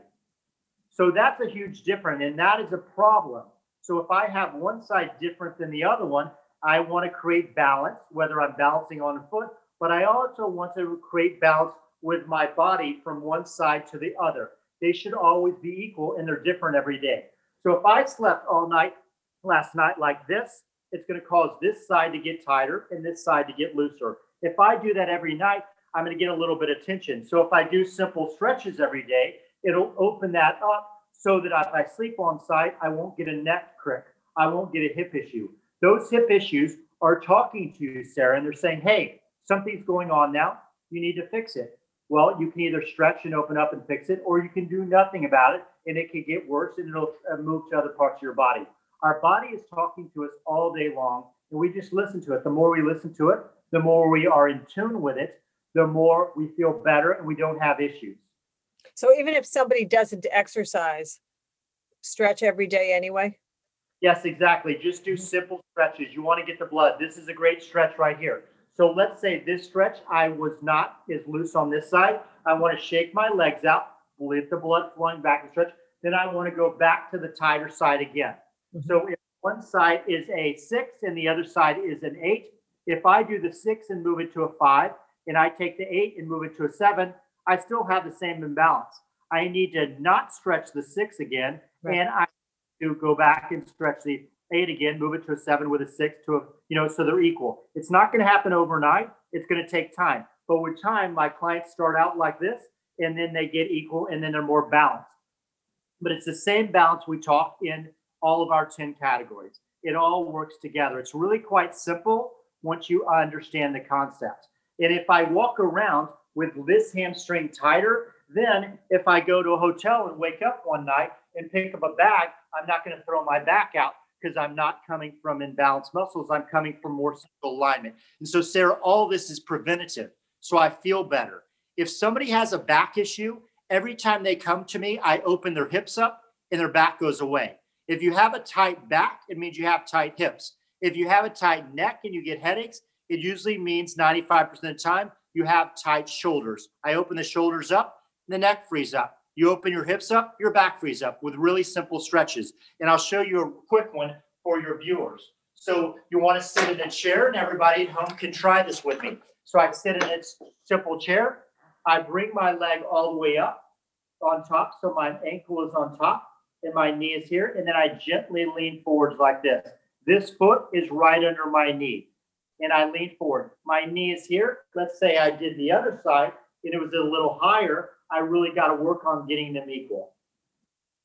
So that's a huge difference, and that is a problem. So if I have one side different than the other one, I want to create balance, whether I'm balancing on a foot, but I also want to create balance with my body from one side to the other. They should always be equal and they're different every day. So if I slept all night last night like this, it's going to cause this side to get tighter and this side to get looser. If I do that every night, I'm going to get a little bit of tension. So if I do simple stretches every day, it'll open that up so that if I sleep on side, I won't get a neck crick. I won't get a hip issue. Those hip issues are talking to you, Sarah, and they're saying, hey, something's going on now. You need to fix it. Well, you can either stretch and open up and fix it, or you can do nothing about it and it can get worse and it'll uh, move to other parts of your body. Our body is talking to us all day long, and we just listen to it. The more we listen to it, the more we are in tune with it, the more we feel better and we don't have issues. So even if somebody doesn't exercise, stretch every day anyway? Yes, exactly. Just do simple stretches. You want to get the blood. This is a great stretch right here. So let's say this stretch, I was not as loose on this side. I want to shake my legs out, let the blood flowing back and stretch. Then I want to go back to the tighter side again. Mm-hmm. So if one side is a six and the other side is an eight, if I do the six and move it to a five, and I take the eight and move it to a seven, I still have the same imbalance. I need to not stretch the six again, right. and I to go back and stretch the eight again, move it to a seven with a six to a, you know, so they're equal. It's not going to happen overnight. It's going to take time. But with time, my clients start out like this and then they get equal and then they're more balanced. But it's the same balance we talk in all of our 10 categories. It all works together. It's really quite simple once you understand the concept. And if I walk around with this hamstring tighter, then if I go to a hotel and wake up one night and pick up a bag, I'm not going to throw my back out because I'm not coming from imbalanced muscles. I'm coming from more central alignment. And so, Sarah, all this is preventative. So I feel better. If somebody has a back issue, every time they come to me, I open their hips up and their back goes away. If you have a tight back, it means you have tight hips. If you have a tight neck and you get headaches, it usually means 95% of the time you have tight shoulders. I open the shoulders up, the neck frees up. You open your hips up, your back frees up with really simple stretches. And I'll show you a quick one for your viewers. So you want to sit in a chair, and everybody at home can try this with me. So I sit in a simple chair. I bring my leg all the way up on top, so my ankle is on top, and my knee is here. And then I gently lean forwards like this. This foot is right under my knee, and I lean forward. My knee is here. Let's say I did the other side, and it was a little higher. I really got to work on getting them equal.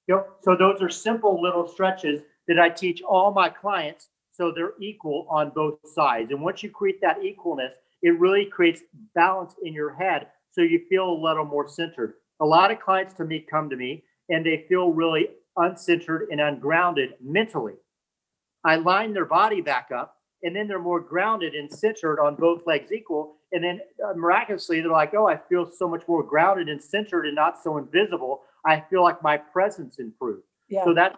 Yep. So those are simple little stretches that I teach all my clients so they're equal on both sides. And once you create that equalness, it really creates balance in your head so you feel a little more centered. A lot of clients to me come to me and they feel really uncentered and ungrounded mentally. I line their body back up and then they're more grounded and centered on both legs equal. And then uh, miraculously, they're like, oh, I feel so much more grounded and centered and not so invisible. I feel like my presence improved. Yeah. So that's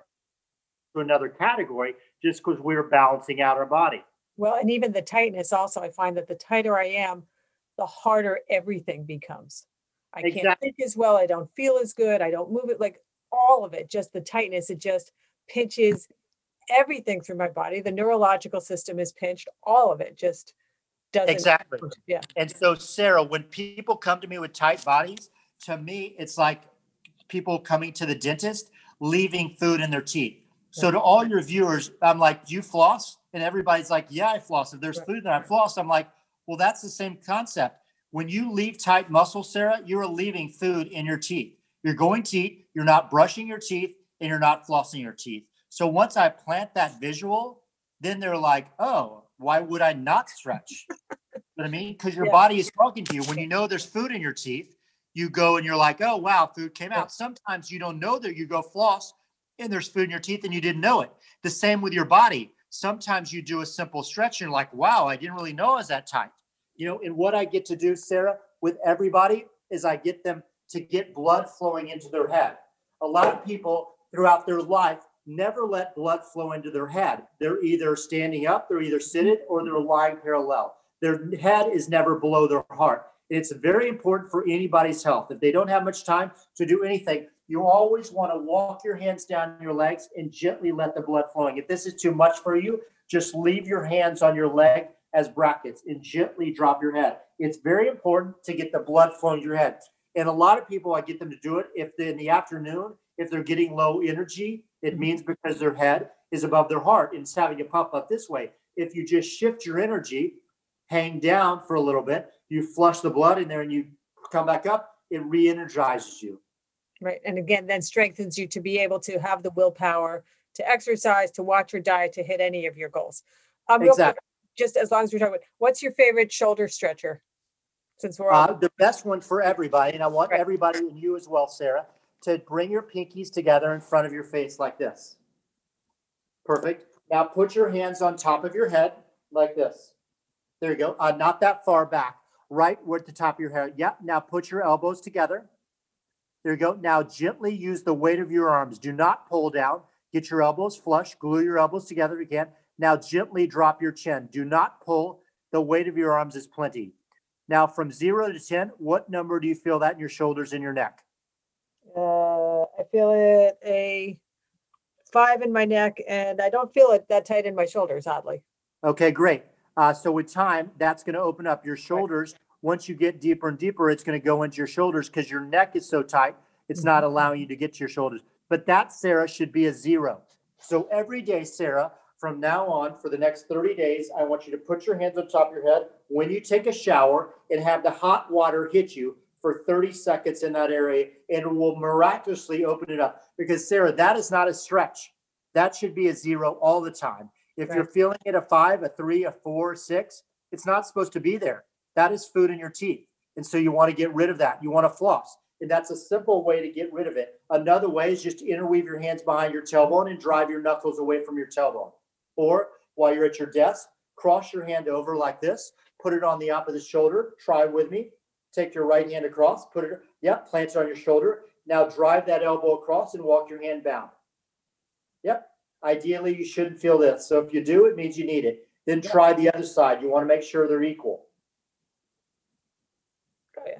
to another category just because we're balancing out our body. Well, and even the tightness also, I find that the tighter I am, the harder everything becomes. I exactly. can't think as well. I don't feel as good. I don't move it like all of it, just the tightness. It just pinches everything through my body. The neurological system is pinched, all of it just doesn't. Exactly. Yeah. And so, Sarah, when people come to me with tight bodies, to me, it's like people coming to the dentist, leaving food in their teeth. So, to all your viewers, I'm like, do you floss? And everybody's like, yeah, I floss. If there's food that I floss, I'm like, well, that's the same concept. When you leave tight muscles, Sarah, you're leaving food in your teeth. You're going to eat, you're not brushing your teeth, and you're not flossing your teeth. So once I plant that visual, then they're like, oh, why would I not stretch? you know what I mean? Because your yeah. body is talking to you. When you know there's food in your teeth, you go and you're like, oh, wow, food came out. Sometimes you don't know that you go floss and there's food in your teeth and you didn't know it. The same with your body. Sometimes you do a simple stretch and you're like, wow, I didn't really know I was that tight. You know, and what I get to do, Sarah, with everybody is I get them to get blood flowing into their head a lot of people throughout their life never let blood flow into their head. They're either standing up, they're either seated, or they're lying parallel. Their head is never below their heart. It's very important for anybody's health. If they don't have much time to do anything, you always want to walk your hands down your legs and gently let the blood flowing. If this is too much for you, just leave your hands on your leg as brackets and gently drop your head. It's very important to get the blood flowing to your head. And a lot of people, I get them to do it if in the afternoon, if they're getting low energy, it means because their head is above their heart and it's having to pump up this way. If you just shift your energy, hang down for a little bit, you flush the blood in there and you come back up, it re energizes you. Right. And again, then strengthens you to be able to have the willpower to exercise, to watch your diet, to hit any of your goals. Um, real quick, Exactly. just as long as we're talking about, what's your favorite shoulder stretcher? Since we're all, Uh, the best one for everybody, and I want Right. everybody and you as well, Sarah, to bring your pinkies together in front of your face like this. Perfect. Now put your hands on top of your head like this. There you go. Uh, not that far back, right at the top of your head. Yep. Now put your elbows together. There you go. Now gently use the weight of your arms. Do not pull down. Get your elbows flush. Glue your elbows together again. Now gently drop your chin. Do not pull. The weight of your arms is plenty. Now, from zero to 10, what number do you feel that in your shoulders and your neck? Uh, I feel it a five in my neck and I don't feel it that tight in my shoulders, oddly. Okay, great. Uh, so, with time, that's going to open up your shoulders. Once you get deeper and deeper, it's going to go into your shoulders because your neck is so tight, it's not allowing you to get to your shoulders. But that, Sarah, should be a zero. So, every day, Sarah, from now on for the next 30 days, I want you to put your hands on top of your head when you take a shower and have the hot water hit you for 30 seconds in that area and it will miraculously open it up. Because, Sarah, that is not a stretch. That should be a zero all the time. If you're feeling it a five, a three, a four, a six, it's not supposed to be there. That is food in your teeth. And so you want to get rid of that. You want to floss. And that's a simple way to get rid of it. Another way is just to interweave your hands behind your tailbone and drive your knuckles away from your tailbone. Or while you're at your desk, cross your hand over like this, put it on the opposite shoulder. Try with me. Take your right hand across, put it, yep, plant it on your shoulder. Now drive that elbow across and walk your hand down. Yep. Ideally, you shouldn't feel this. So if you do, it means you need it. Then try the other side. You want to make sure they're equal. Oh, yeah.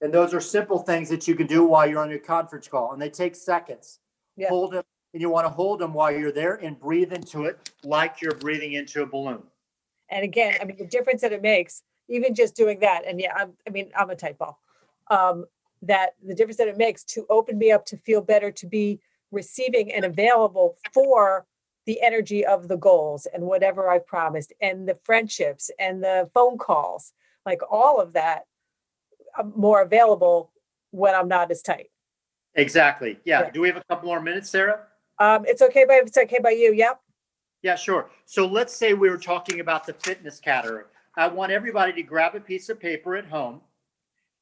And those are simple things that you can do while you're on your conference call, and they take seconds. Yeah. Hold them, and you want to hold them while you're there and breathe into it like you're breathing into a balloon. And again, I mean, the difference that it makes, even just doing that, and yeah, I'm, I mean, I'm a tight ball. Um, that the difference that it makes to open me up to feel better, to be receiving and available for the energy of the goals and whatever I promised, and the friendships and the phone calls, like all of that, I'm more available when I'm not as tight. Exactly. Yeah. Yeah. Do we have a couple more minutes, Sarah? Um, it's okay, by it's okay by you. Yep. Yeah, sure. So let's say we were talking about the fitness category. I want everybody to grab a piece of paper at home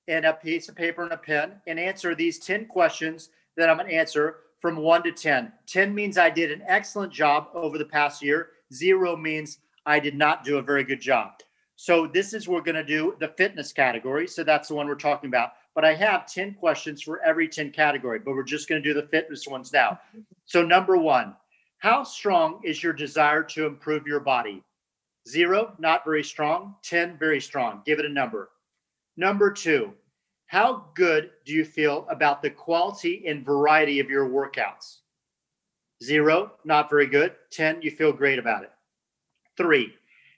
and a piece of paper and a pen and answer these 10 questions that I'm going to answer from 1 to 10. 10 means I did an excellent job over the past year. 0 means I did not do a very good job. So this is we're going to do the fitness category. So that's the one we're talking about. But I have 10 questions for every 10 category, but we're just going to do the fitness ones now. So number 1, how strong is your desire to improve your body? Zero, not very strong. 10, very strong. Give it a number. Number two, how good do you feel about the quality and variety of your workouts? Zero, not very good. 10, you feel great about it. Three,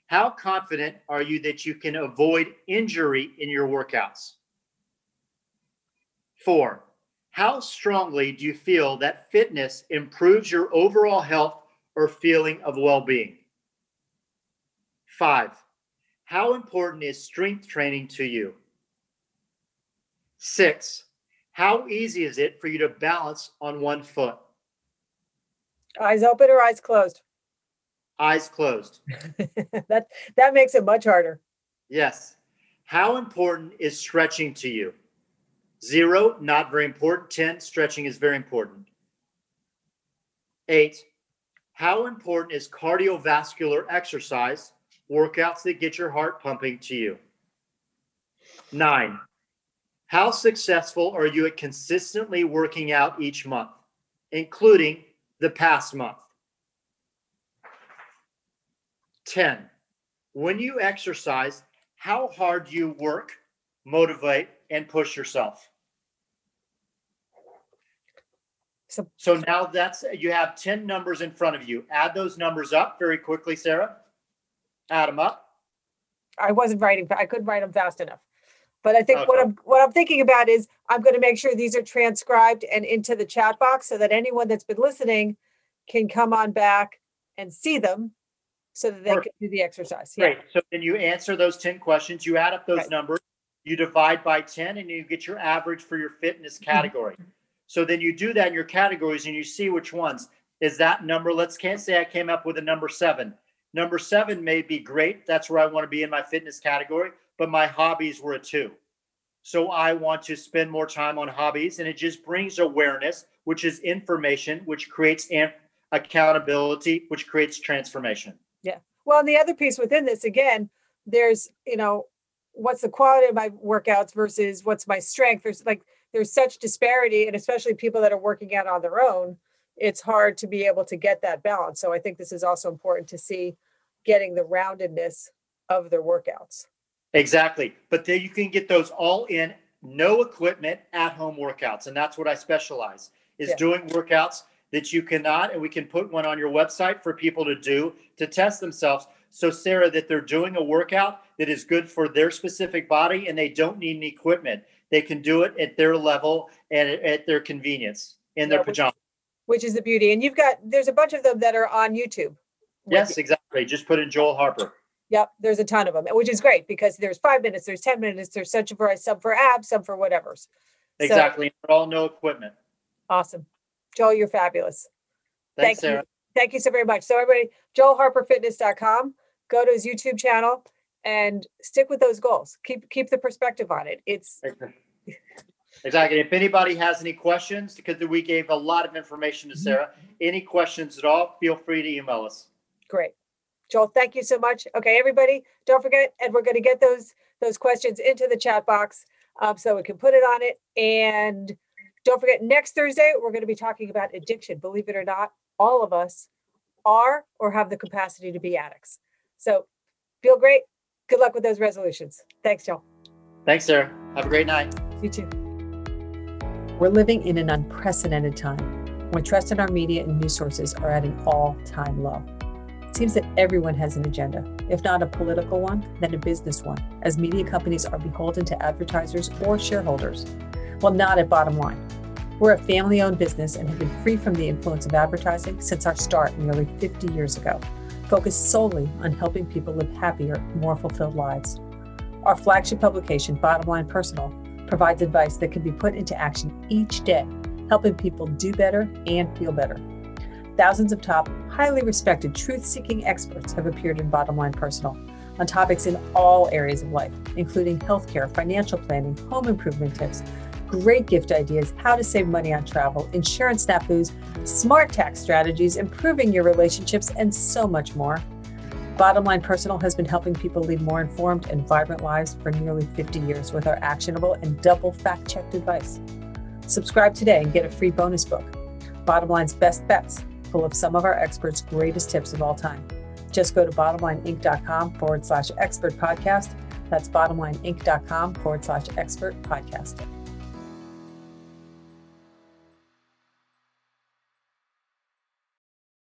how confident are you that you can avoid injury in your workouts? Four, how strongly do you feel that fitness improves your overall health or feeling of well being? Five, how important is strength training to you? Six, how easy is it for you to balance on one foot? Eyes open or eyes closed? Eyes closed. that that makes it much harder. Yes. How important is stretching to you? Zero, not very important. 10, stretching is very important. Eight, how important is cardiovascular exercise, workouts that get your heart pumping to you? Nine, how successful are you at consistently working out each month? including the past month. 10. When you exercise, how hard do you work, motivate, and push yourself? So- So now that's, you have 10 numbers in front of you. Add those numbers up very quickly, Sarah. Add them up. I wasn't writing, I couldn't write them fast enough. But I think what I'm, what I'm thinking about is I'm going to make sure these are transcribed and into the chat box so that anyone that's been listening can come on back and see them so that they can do the exercise. Yeah, Great. So then you answer those 10 questions, you add up those Right. numbers, you divide by 10, and you get your average for your fitness Mm-hmm. category. So then you do that in your categories and you see which ones. Is that number, let's can't say I came up with a number seven. Number seven may be great. That's where I want to be in my fitness category, but my hobbies were a two. So I want to spend more time on hobbies and it just brings awareness, which is information, which creates am- accountability, which creates transformation. Yeah. Well, and the other piece within this, again, there's, you know, what's the quality of my workouts versus what's my strength? There's like, there's such disparity and especially people that are working out on their own, it's hard to be able to get that balance. So I think this is also important to see getting the roundedness of their workouts. Exactly. But then you can get those all in, no equipment, at home workouts. And that's what I specialize is Yeah. doing workouts that you cannot, and we can put one on your website for people to do to test themselves. So, Sarah, that they're doing a workout that is good for their specific body and they don't need any equipment. They can do it at their level and at- their convenience in their Yeah, pajamas. Which is the beauty. And you've got, there's a bunch of them that are on YouTube. Yes, exactly. Just put in Joel Harper. Yep, there's a ton of them, which is great because there's five minutes, there's 10 minutes, there's such a variety, some for abs, some for whatever's. Exactly. They're all no equipment. Awesome. Joel, you're fabulous. Thanks, Thank you. Thank you so very much. So everybody, joelharperfitness.com, go to his YouTube channel and stick with those goals. Keep keep the perspective on it. It's Exactly. If anybody has any questions, because we gave a lot of information to Mhm. Sarah, any questions at all, feel free to email us. great. Joel, thank you so much. Okay, everybody, don't forget, and we're going to get those those questions into the chat box um, so we can put it on it. And don't forget, next Thursday, we're going to be talking about addiction. Believe it or not, all of us are or have the capacity to be addicts. So feel great. Good luck with those resolutions. Thanks, Joel. Thanks, Sarah. Have a great night. You too. We're living in an unprecedented time when trust in our media and news sources are at an all time low. It seems that everyone has an agenda, if not a political one, then a business one, as media companies are beholden to advertisers or shareholders. Well, not at Bottom Line. We're a family owned business and have been free from the influence of advertising since our start nearly 50 years ago, focused solely on helping people live happier, more fulfilled lives. Our flagship publication, Bottom Line Personal, provides advice that can be put into action each day, helping people do better and feel better. Thousands of top, highly respected, truth seeking experts have appeared in Bottom Line Personal on topics in all areas of life, including healthcare, financial planning, home improvement tips, great gift ideas, how to save money on travel, insurance snafus, smart tax strategies, improving your relationships, and so much more. Bottom Line Personal has been helping people lead more informed and vibrant lives for nearly 50 years with our actionable and double fact checked advice. Subscribe today and get a free bonus book, Bottom Line's Best Bets, full of some of our experts' greatest tips of all time. Just go to bottomlineinc.com forward slash expert podcast. That's bottomlineinc.com forward slash expert podcast.